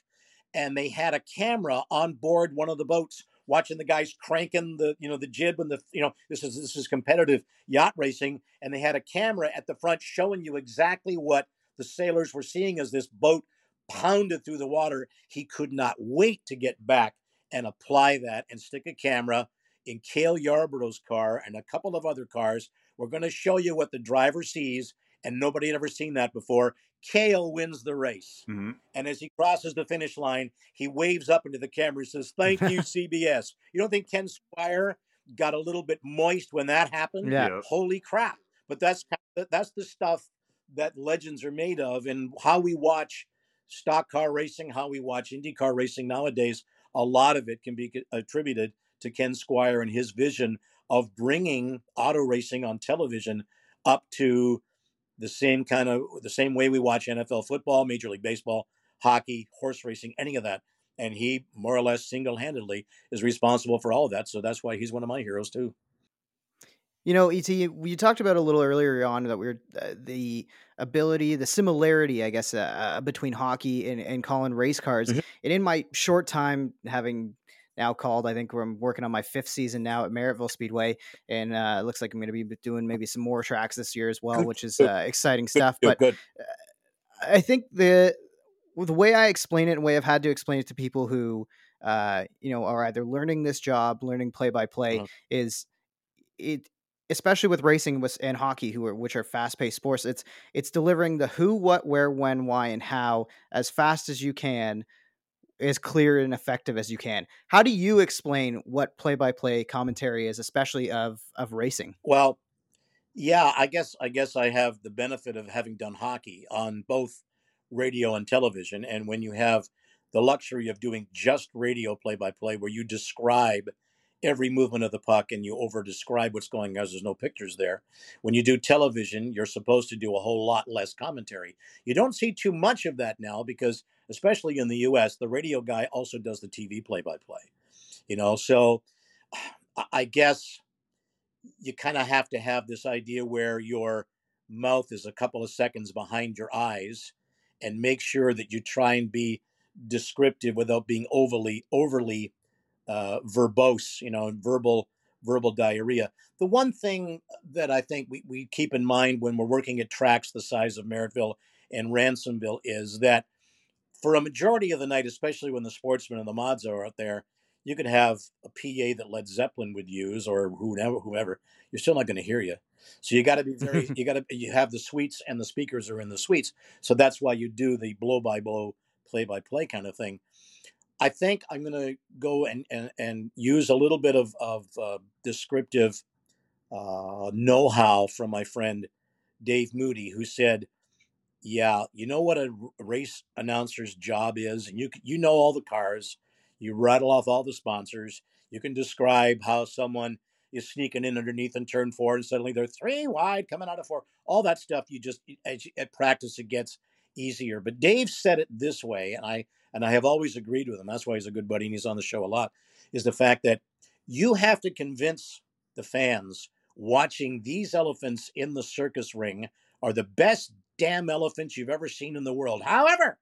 and they had a camera on board one of the boats watching the guys cranking the you know the jib and the you know this is this is competitive yacht racing and they had a camera at the front showing you exactly what the sailors were seeing as this boat pounded through the water. He could not wait to get back and apply that and stick a camera in Cale Yarborough's car and a couple of other cars. We're going to show you what the driver sees and nobody had ever seen that before Cale wins the race. Mhm. And as he crosses the finish line, he waves up into the camera and says, Thank you, CBS. You don't think Ken Squier got a little bit moist when that happened? Yeah. Yep. Holy crap. But that's that's the stuff that legends are made of and how we watch stock car racing, how we watch IndyCar racing nowadays. A lot of it can be attributed to Ken Squier and his vision of bringing auto racing on television up to the same kind of the same way we watch NFL football, Major League Baseball, hockey, horse racing, any of that. And he more or less single-handedly is responsible for all of that. So that's why he's one of my heroes too. You know, Et, you talked about a little earlier on that we are uh, the ability, the similarity, I guess, uh, between hockey and, and calling race cars. Mhm. And in my short time having now called, I think I'm working on my fifth season now at Merrittville Speedway, and uh, it looks like I'm going to be doing maybe some more tracks this year as well, which is uh, exciting stuff. But good. I think the the way I explain it, and the way I've had to explain it to people who, uh, you know, are either learning this job, learning play by play, is it, especially with racing with- and hockey, who are which are fast paced sports. It's it's delivering the who, what, where, when, why, and how as fast as you can, as clear and effective as you can. How do you explain what play by play commentary is, especially of of racing? Well, yeah, I guess I guess I have the benefit of having done hockey on both radio and television, and when you have the luxury of doing just radio play by play, where you describe every movement of the puck and you over describe what's going on, there's no pictures there. When you do television, you're supposed to do a whole lot less commentary. You don't see too much of that now because, especially in the U.S., the radio guy also does the TV play by play. You know, so I- I guess you kind of have to have this idea where your mouth is a couple of seconds behind your eyes and make sure that you try and be descriptive without being overly overly uh, verbose you know verbal verbal diarrhea the one thing that i think we, we keep in mind when we're working at tracks the size of merrittville and ransomville is that for a majority of the night especially when the sportsmen and the mods are out there you could have a pa that led zeppelin would use or whoever whoever you're still not going to hear you so you got to be very you got to you have the suites and the speakers are in the suites so that's why you do the blow by blow play by play kind of thing. I think i'm going to go and, and and use a little bit of of uh, descriptive uh, know-how from my friend dave moody who said yeah you know what a race announcer's job is and you you know all the cars you rattle off all the sponsors you can describe how someone is sneaking in underneath and turn four and suddenly they're three wide coming out of four all that stuff you just you, at practice it gets easier but dave said it this way and i and i have always agreed with him that's why he's a good buddy and he's on the show a lot is the fact that you have to convince the fans watching these elephants in the circus ring are the best damn elephants you've ever seen in the world however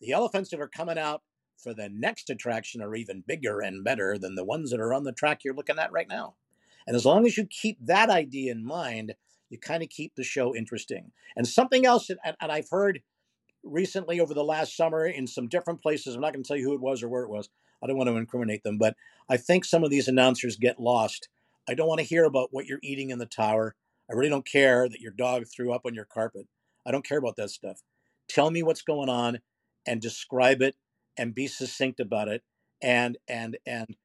the elephants that are coming out for the next attraction are even bigger and better than the ones that are on the track you're looking at right now. And as long as you keep that idea in mind, you kind of keep the show interesting. And something else, that, and, I've heard recently over the last summer in some different places, I'm not going to tell you who it was or where it was. I don't want to incriminate them, but I think some of these announcers get lost. I don't want to hear about what you're eating in the tower. I really don't care that your dog threw up on your carpet. I don't care about that stuff. Tell me what's going on and describe it and be succinct about it and and and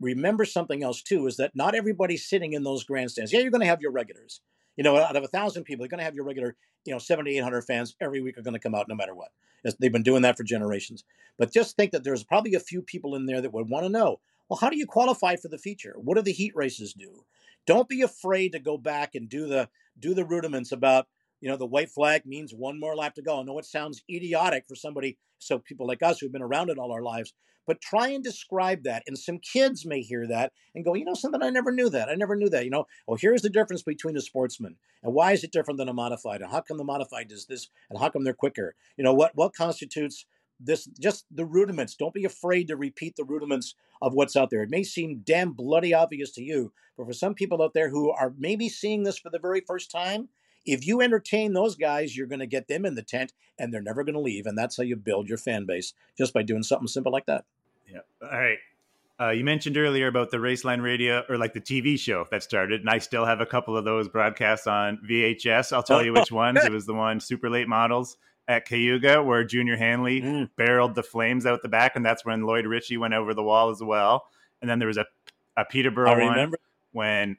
remember something else too is that not everybody's sitting in those grandstands. Yeah you're going to have your regulars. You know out of a thousand people you're going to have your regular you know 70 800 fans every week are going to come out no matter what. They've been doing that for generations. But just think that there's probably a few people in there that would want to know well how do you qualify for the feature? What do the heat races do don't be afraid to go back and do the do the rudiments about You know, the white flag means one more lap to go. I know it sounds idiotic for somebody, so people like us who've been around it all our lives, but try and describe that. And some kids may hear that and go, you know, something I never knew that. I never knew that. You know, well, here's the difference between a sportsman and why is it different than a modified? And how come the modified does this and how come they're quicker? You know, what what constitutes this just the rudiments. Don't be afraid to repeat the rudiments of what's out there. It may seem damn bloody obvious to you, but for some people out there who are maybe seeing this for the very first time, if you entertain those guys, you're going to get them in the tent and they're never going to leave. And that's how you build your fan base just by doing something simple like that. Yeah. All right. Uh, you mentioned earlier about the Raceline Radio or like the TV show that started, and I still have a couple of those broadcasts on VHS. I'll tell you which ones. It was the one Super Late Models at Cayuga where Junior Hanley mm. barreled the flames out the back, and that's when Lloyd Ritchie went over the wall as well. And then there was a, a Peterborough one when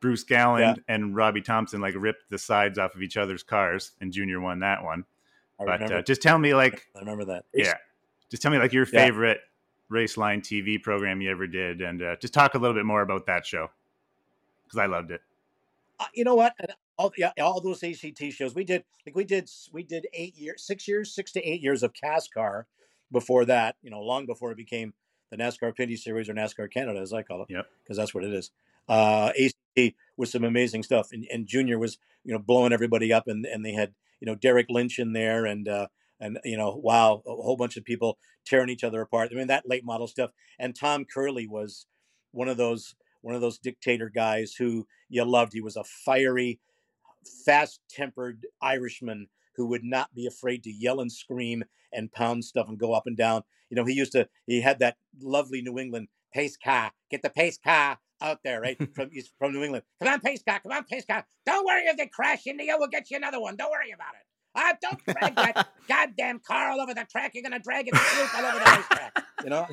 Bruce Galland yeah. and Robbie Thompson like ripped the sides off of each other's cars, and Junior won that one. I but uh, just tell me, like, I remember that. Yeah, just tell me like your favorite yeah. Raceline TV program you ever did, and uh, just talk a little bit more about that show because I loved it. Uh, you know what? All yeah, all those ACT shows we did. Like we did, we did eight years, six years, six to eight years of CASCAR. Before that, you know, long before it became the NASCAR Pinty Series or NASCAR Canada, as I call it, yeah, because that's what it is. Uh, ACT was some amazing stuff, and, and Junior was you know blowing everybody up, and and they had you know Derek Lynch in there, and uh, and you know wow, a whole bunch of people tearing each other apart. I mean that late model stuff, and Tom Curley was one of those one of those dictator guys who you loved. He was a fiery, fast tempered Irishman who would not be afraid to yell and scream and pound stuff and go up and down. You know, he used to, he had that lovely New England pace car, get the pace car out there, right? from he's from New England. Come on, pace car, come on, pace car. Don't worry if they crash into you, we'll get you another one. Don't worry about it. Ah, don't drag that goddamn car all over the track. You're gonna drag it all over the racetrack. You know.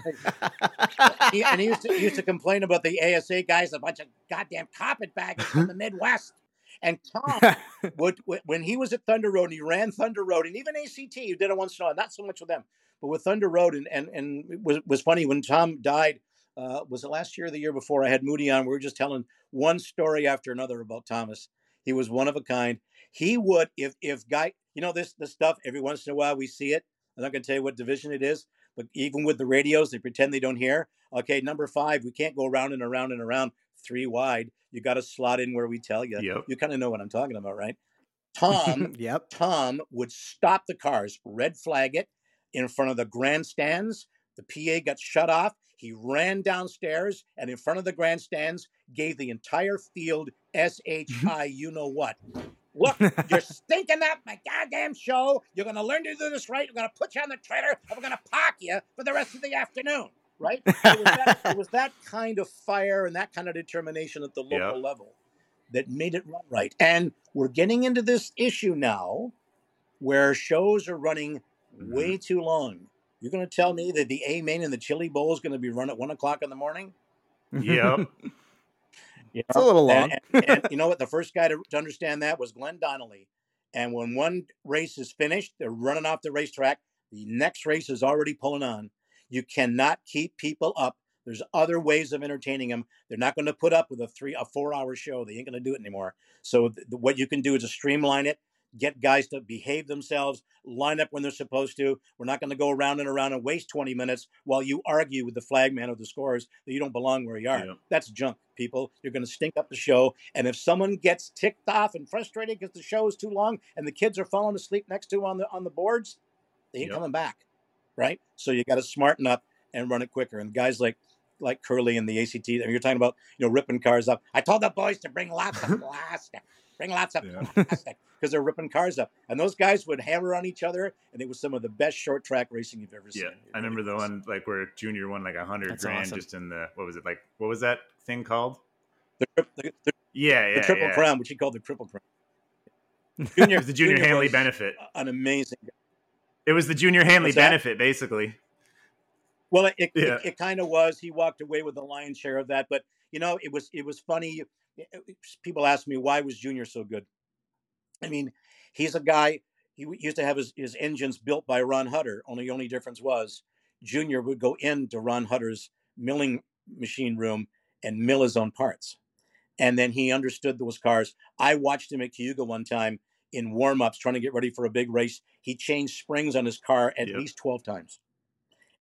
he, and he used to he used to complain about the ASA guys, a bunch of goddamn carpetbaggers from the Midwest. And Tom would when he was at Thunder Road and he ran Thunder Road, and even ACT, he did it once in a while, not so much with them, but with Thunder Road, and and and it was was funny when Tom died. Uh, was it last year or the year before? I had Moody on. We were just telling one story after another about Thomas. He was one of a kind. He would, if if guy, you know this this stuff. Every once in a while, we see it. I'm not going to tell you what division it is, but even with the radios, they pretend they don't hear. Okay, number five, we can't go around and around and around three wide. You got to slot in where we tell you. Yep. You kind of know what I'm talking about, right? Tom, yep. Tom would stop the cars, red flag it in front of the grandstands. The PA got shut off. He ran downstairs and in front of the grandstands gave the entire field SHI, you know what. Look, you're stinking up my goddamn show. You're going to learn to do this right. We're going to put you on the trailer and we're going to park you for the rest of the afternoon. Right? It was, that, it was that kind of fire and that kind of determination at the local yep. level that made it run right. And we're getting into this issue now where shows are running mm-hmm. way too long. You're going to tell me that the A main and the Chili Bowl is going to be run at one o'clock in the morning? Yep. You know? It's a little long. And, and, and, you know what? The first guy to, to understand that was Glenn Donnelly. And when one race is finished, they're running off the racetrack. The next race is already pulling on. You cannot keep people up. There's other ways of entertaining them. They're not going to put up with a three, a four-hour show. They ain't going to do it anymore. So th- what you can do is to streamline it get guys to behave themselves, line up when they're supposed to. We're not going to go around and around and waste 20 minutes while you argue with the flagman or the scores that you don't belong where you are. Yeah. That's junk, people. You're going to stink up the show. And if someone gets ticked off and frustrated because the show is too long and the kids are falling asleep next to on the on the boards, they ain't coming back, right? So you got to smarten up and run it quicker. And guys like like Curley and the ACT, I mean, you're talking about you know ripping cars up. I told the boys to bring lots of plastic. Bring lots of yeah. plastic because they're ripping cars up. And those guys would hammer on each other, and it was some of the best short track racing you've ever seen. Yeah, I remember the one like where Junior won like a hundred grand awesome. just in the what was it like? What was that thing called? The, the, the yeah, yeah, the triple yeah. crown, which he called the triple crown. Junior, it was the Junior, Junior Hanley benefit. An amazing. It was the Junior Hanley benefit, basically. Well, it, it, yeah. it, it kind of was. He walked away with the lion's share of that, but you know, it was it was funny people ask me why was Junior so good. I mean, he's a guy. He used to have his, his engines built by Ron Hutter. Only only difference was Junior would go into Ron Hutter's milling machine room and mill his own parts. And then he understood those cars. I watched him at Cayuga one time in warm ups trying to get ready for a big race. He changed springs on his car at Yep. least 12 times.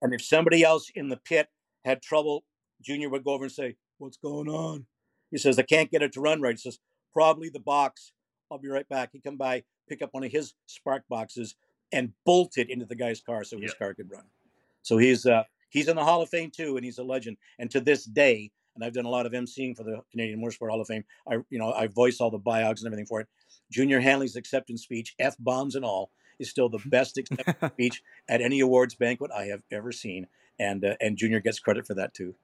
And if somebody else in the pit had trouble, Junior would go over and say, What's going on? He says, I can't get it to run right. He says, Probably the box. I'll be right back. He'd come by, pick up one of his spark boxes, and bolt it into the guy's car so his car could run. So he's uh, he's in the Hall of Fame too, and he's a legend. And to this day, and I've done a lot of emceeing for the Canadian Motorsport Hall of Fame. I you know I voice all the biogs and everything for it. Junior Hanley's acceptance speech, f bombs and all, is still the best acceptance speech at any awards banquet I have ever seen, and uh, and Junior gets credit for that too.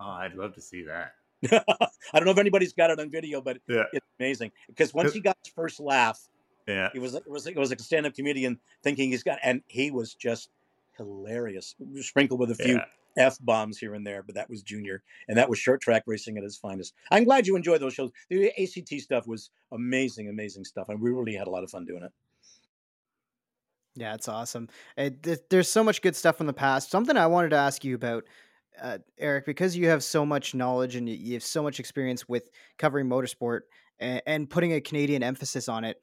Oh, I'd love to see that. I don't know if anybody's got it on video, but Yeah. it's amazing because once he got his first laugh, Yeah. it was it was it was like a stand up comedian thinking he's got, and he was just hilarious, sprinkled with a few Yeah. F bombs here and there, but that was Junior, and that was short track racing at its finest. I'm glad you enjoyed those shows. The ACT stuff was amazing, amazing stuff, and we really had a lot of fun doing it. Yeah, it's awesome. It, th- there's so much good stuff from the past. Something I wanted to ask you about, uh, Erik, because you have so much knowledge and you, you have so much experience with covering motorsport and, and putting a Canadian emphasis on it.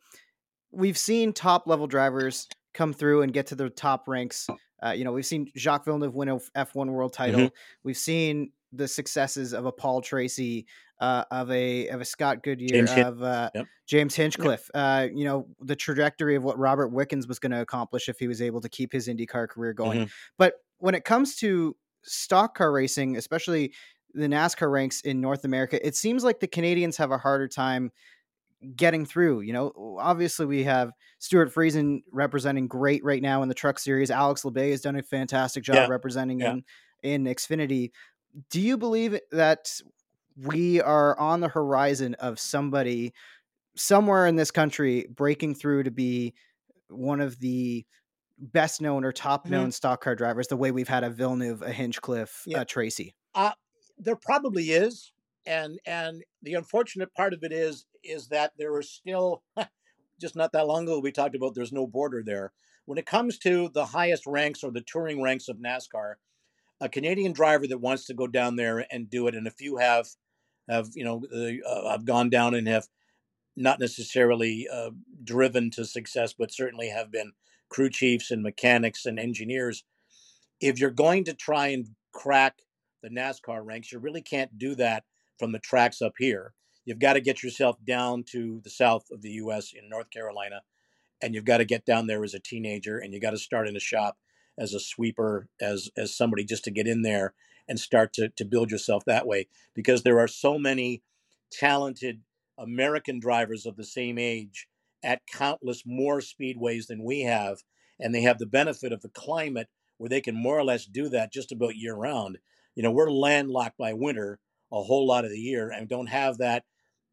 We've seen top level drivers come through and get to the top ranks. Uh, you know, we've seen Jacques Villeneuve win a F1 world title. We've seen the successes of a Paul Tracy, uh, of a of a Scott Goodyear, James of uh, Yep. James Hinchcliffe. Uh, you know, the trajectory of what Robert Wickens was going to accomplish if he was able to keep his IndyCar career going. Mhm. But when it comes to stock car racing, especially the NASCAR ranks in North America, it seems like the Canadians have a harder time getting through. You know, obviously we have Stewart Friesen representing great right now in the Truck Series. Alex Labbé has done a fantastic job Yeah, representing yeah. in in Xfinity. Do you believe that we are on the horizon of somebody somewhere in this country breaking through to be one of the best known or top known stock car drivers the way we've had a Villeneuve, a Hinchcliffe, Yeah. a Tracy. there probably is and and the unfortunate part of it is is that there are still just not that long ago we talked about there's no border there. When it comes to the highest ranks or the touring ranks of nascar a canadian driver that wants to go down there and do it and a few have have you know uh, have gone down and have not necessarily uh, driven to success but certainly have been crew chiefs and mechanics and engineers. If you're going to try and crack the NASCAR ranks, you really can't do that from the tracks up here. You've got to get yourself down to the south of the U.S. in North Carolina, and you've got to get down there as a teenager, and you got to start in a shop as a sweeper, as as somebody just to get in there and start to to build yourself that way. Because there are so many talented American drivers of the same age at countless more speedways than we have, and they have the benefit of the climate where they can more or less do that just about year round. You know, we're landlocked by winter a whole lot of the year and don't have that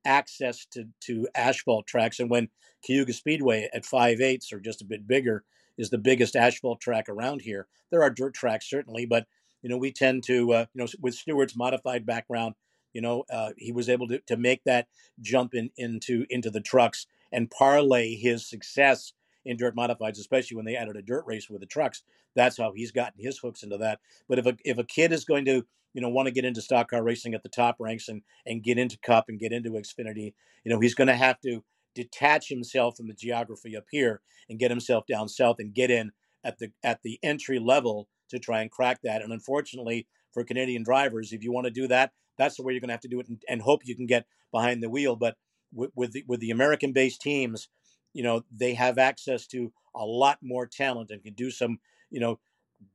access to to asphalt tracks. And when Cayuga Speedway at five eighths or just a bit bigger is the biggest asphalt track around here, there are dirt tracks certainly, but you know we tend to uh, you know with Stewart's modified background, you know uh, he was able to to make that jump in into into the trucks and parlay his success in dirt modifieds, especially when they added a dirt race with the trucks. That's how he's gotten his hooks into that. But if a if a kid is going to you know want to get into stock car racing at the top ranks and and get into Cup and get into Xfinity, you know he's going to have to detach himself from the geography up here and get himself down south and get in at the at the entry level to try and crack that. And unfortunately for Canadian drivers, if you want to do that, that's the way you're going to have to do it and, and hope you can get behind the wheel. But with with the, with the American based teams, you know they have access to a lot more talent and can do some you know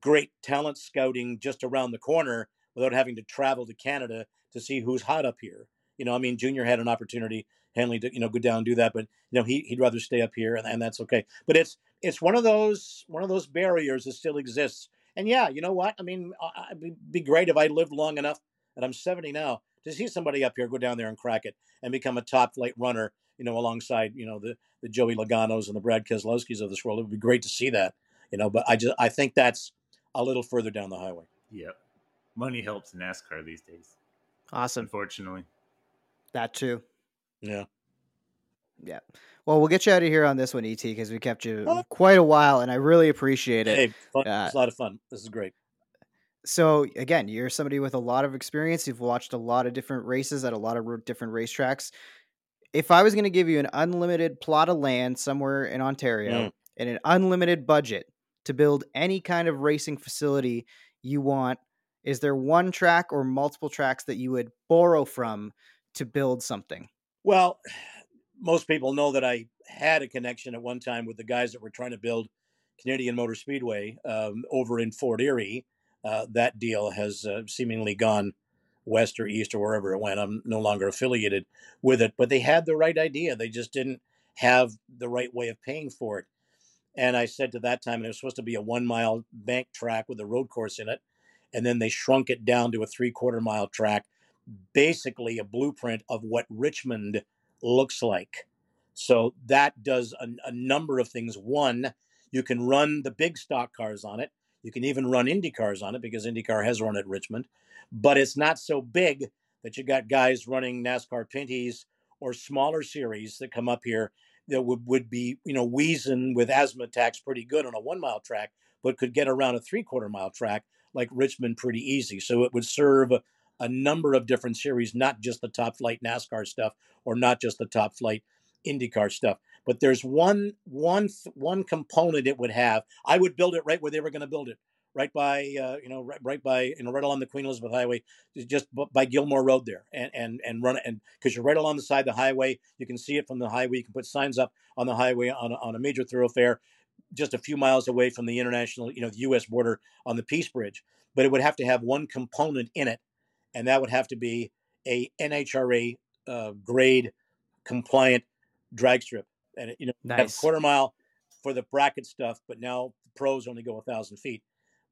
great talent scouting just around the corner without having to travel to Canada to see who's hot up here. You know, I mean, Junior had an opportunity, Hanley, to you know go down and do that, but you know he he'd rather stay up here, and, and that's okay. But it's it's one of those one of those barriers that still exists. And yeah, you know what? I mean, it'd be- great if I lived long enough, and I'm 70 now, to see somebody up here go down there and crack it and become a top flight runner. You know, alongside you know the the Joey Logano's and the Brad Keselowski's of this world. It would be great to see that. You know, but I just I think that's a little further down the highway. Yep. Money helps NASCAR these days, Awesome. unfortunately. That too. Yeah. Yeah. Well, we'll get you out of here on this one, ET, because we kept you Oh. quite a while, and I really appreciate it. Hey, fun. Uh, it's a lot of fun. This is great. So again, you're somebody with a lot of experience. You've watched a lot of different races at a lot of different racetracks. If I was going to give you an unlimited plot of land somewhere in Ontario Mm. and an unlimited budget to build any kind of racing facility you want, is there one track or multiple tracks that you would borrow from to build something? Well, most people know that I had a connection at one time with the guys that were trying to build Canadian Motor Speedway um, over in Fort Erie. Uh, that deal has uh, seemingly gone west or east or wherever it went. I'm no longer affiliated with it, but they had the right idea. They just didn't have the right way of paying for it. And I said to that time, and it was supposed to be a one mile bank track with a road course in it. And then they shrunk it down to a three quarter mile track, basically a blueprint of what Richmond looks like. So that does a, a number of things. One, you can run the big stock cars on it. You can even run Indy cars on it because IndyCar has run at Richmond, but it's not so big that you got guys running NASCAR Pinties or smaller series that come up here that would, would be, you know, wheezing with asthma attacks pretty good on a one mile track, but could get around a three quarter mile track like Richmond pretty easy. So it would serve a, number of different series, not just the top flight NASCAR stuff or not just the top flight IndyCar stuff. But there's one one one component it would have. I would build it right where they were going to build it, right by uh, you know right, right by you know right along the Queen Elizabeth Highway, just by Gilmore Road there, and and and run it and because you're right along the side of the highway, you can see it from the highway. You can put signs up on the highway on a, on a major thoroughfare, just a few miles away from the international you know the U.S. border on the Peace Bridge. But it would have to have one component in it, and that would have to be a NHRA uh, grade compliant drag strip and you know Nice. have a quarter mile for the bracket stuff but now the pros only go a thousand feet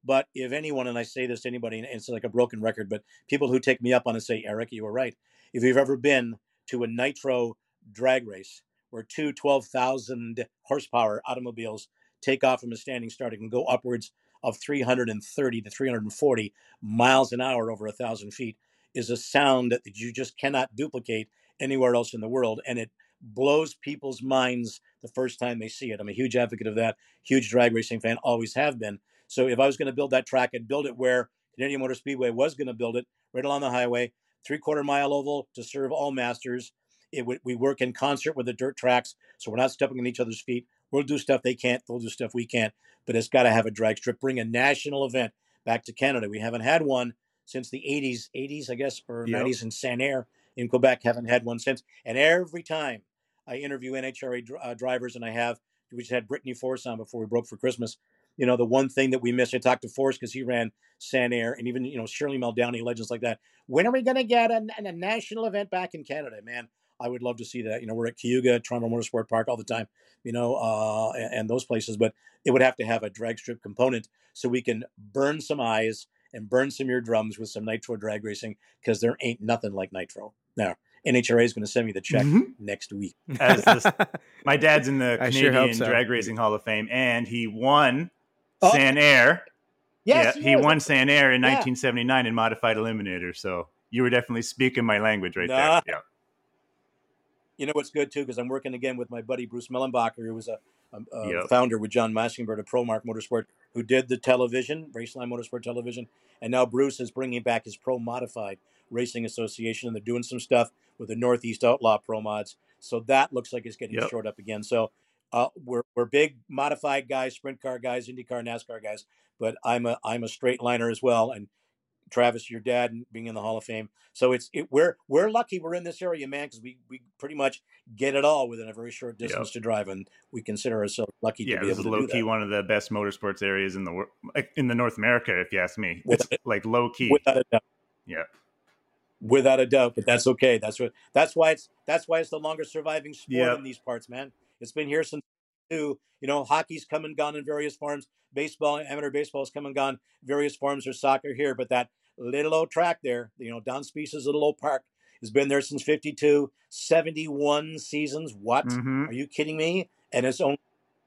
but if anyone and i say this to anybody and it's like a broken record but people who take me up on it say erik you were right if you've ever been to a nitro drag race where two 12,000 horsepower automobiles take off from a standing start and go upwards of 330 to 340 miles an hour over a thousand feet is a sound that you just cannot duplicate anywhere else in the world and it blows people's minds the first time they see it. I'm a huge advocate of that, huge drag racing fan, always have been. So if I was going to build that track, I'd build it where Canadian Motor Speedway was going to build it, right along the highway, three quarter mile oval to serve all masters. It would we work in concert with the dirt tracks, so we're not stepping on each other's feet. We'll do stuff they can't, they'll do stuff we can't, but it's got to have a drag strip. Bring a national event back to Canada. We haven't had one since the 80s, 80s, I guess, or Yep. 90s in Sanair in Quebec. Haven't had one since. And every time I interview NHRA dr- uh, drivers, and I have, we just had Brittany Force on before we broke for Christmas. You know, the one thing that we missed. I talked to Force because he ran Sanair, and even, you know, Shirley Muldowney, legends like that. When are we going to get a, a national event back in Canada, man? I would love to see that. You know, we're at Cayuga, Toronto Motorsport Park all the time, you know, uh, and, and those places, but it would have to have a drag strip component so we can burn some eyes and burn some eardrums with some nitro drag racing because there ain't nothing like nitro. Now, NHRA is going to send me the check Mhm. next week. As this- My dad's in the I sure Canadian so. Drag Racing Hall of Fame, and he won Oh. Sanair. Yes, yeah, he is. won Sanair in Yeah. 1979 in modified eliminator. So you were definitely speaking my language right Nah. there. Yeah. You know what's good too, because I'm working again with my buddy Bruce Mellenbacher, who was a, a, a Yep. founder with John Maskingbird of ProMark Motorsport, who did the television, Raceline Motorsport Television, and now Bruce is bringing back his Pro Modified Racing Association, and they're doing some stuff with the Northeast Outlaw Pro Mods. So that looks like it's getting Yep. short up again. So uh, we're we're big modified guys, sprint car guys, IndyCar, NASCAR guys, but I'm a I'm a straight liner as well, and Travis, your dad, being in the Hall of Fame. So it's it, we're we're lucky we're in this area, man, because we we pretty much get it all within a very short distance to drive, and we consider ourselves lucky Yeah, to be this able to low key that. one of the best motorsports areas in the world, in the North America, if you ask me. Without It's like low key. Without a doubt, Yeah, without a doubt, but that's okay. That's what that's why it's that's why it's the longest surviving sport Yep. in these parts, man. It's been here since two. You know, hockey's come and gone in various forms. Baseball, amateur baseball has come and gone various forms. There's soccer here, but that little old track there, you know, Don Speece's little old park, has been there since 52, 71 seasons. What? Mhm. Are you kidding me? And it's only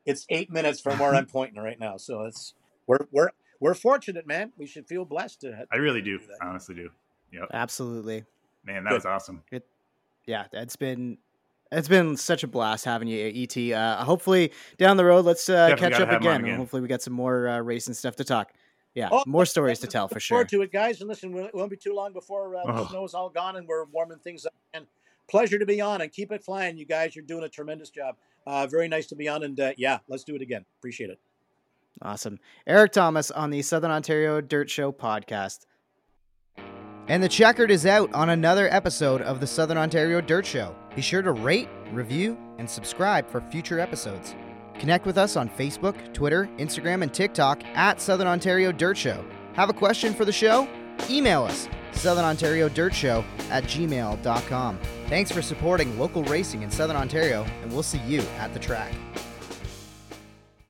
it's eight minutes from where I'm pointing right now. So it's we're we're we're fortunate, man. We should feel blessed to. I really do. do that. I honestly do. Yep. Absolutely. Man, that Good. was awesome. It, yeah, it's been it's been such a blast having you, Et. Uh, hopefully down the road, let's uh, catch up have him on again, again. hopefully we got some more uh, racing stuff to talk. Yeah, Oh, more stories to tell for forward sure. to it, guys. And listen, it won't be too long before uh, Oh. the snow's all gone and we're warming things up. And pleasure to be on and keep it flying. You guys, you're doing a tremendous job. Uh, very nice to be on. And uh, yeah, let's do it again. Appreciate it. Awesome. Erik Tomas on the Southern Ontario Dirt Show podcast. And the checkered is out on another episode of the Southern Ontario Dirt Show. Be sure to rate, review, and subscribe for future episodes. Connect with us on Facebook, Twitter, Instagram, and TikTok at Southern Ontario Dirt Show. Have a question for the show? Email us, Southern Ontario Dirt Show at gmail.com. Thanks for supporting local racing in Southern Ontario, and we'll see you at the track.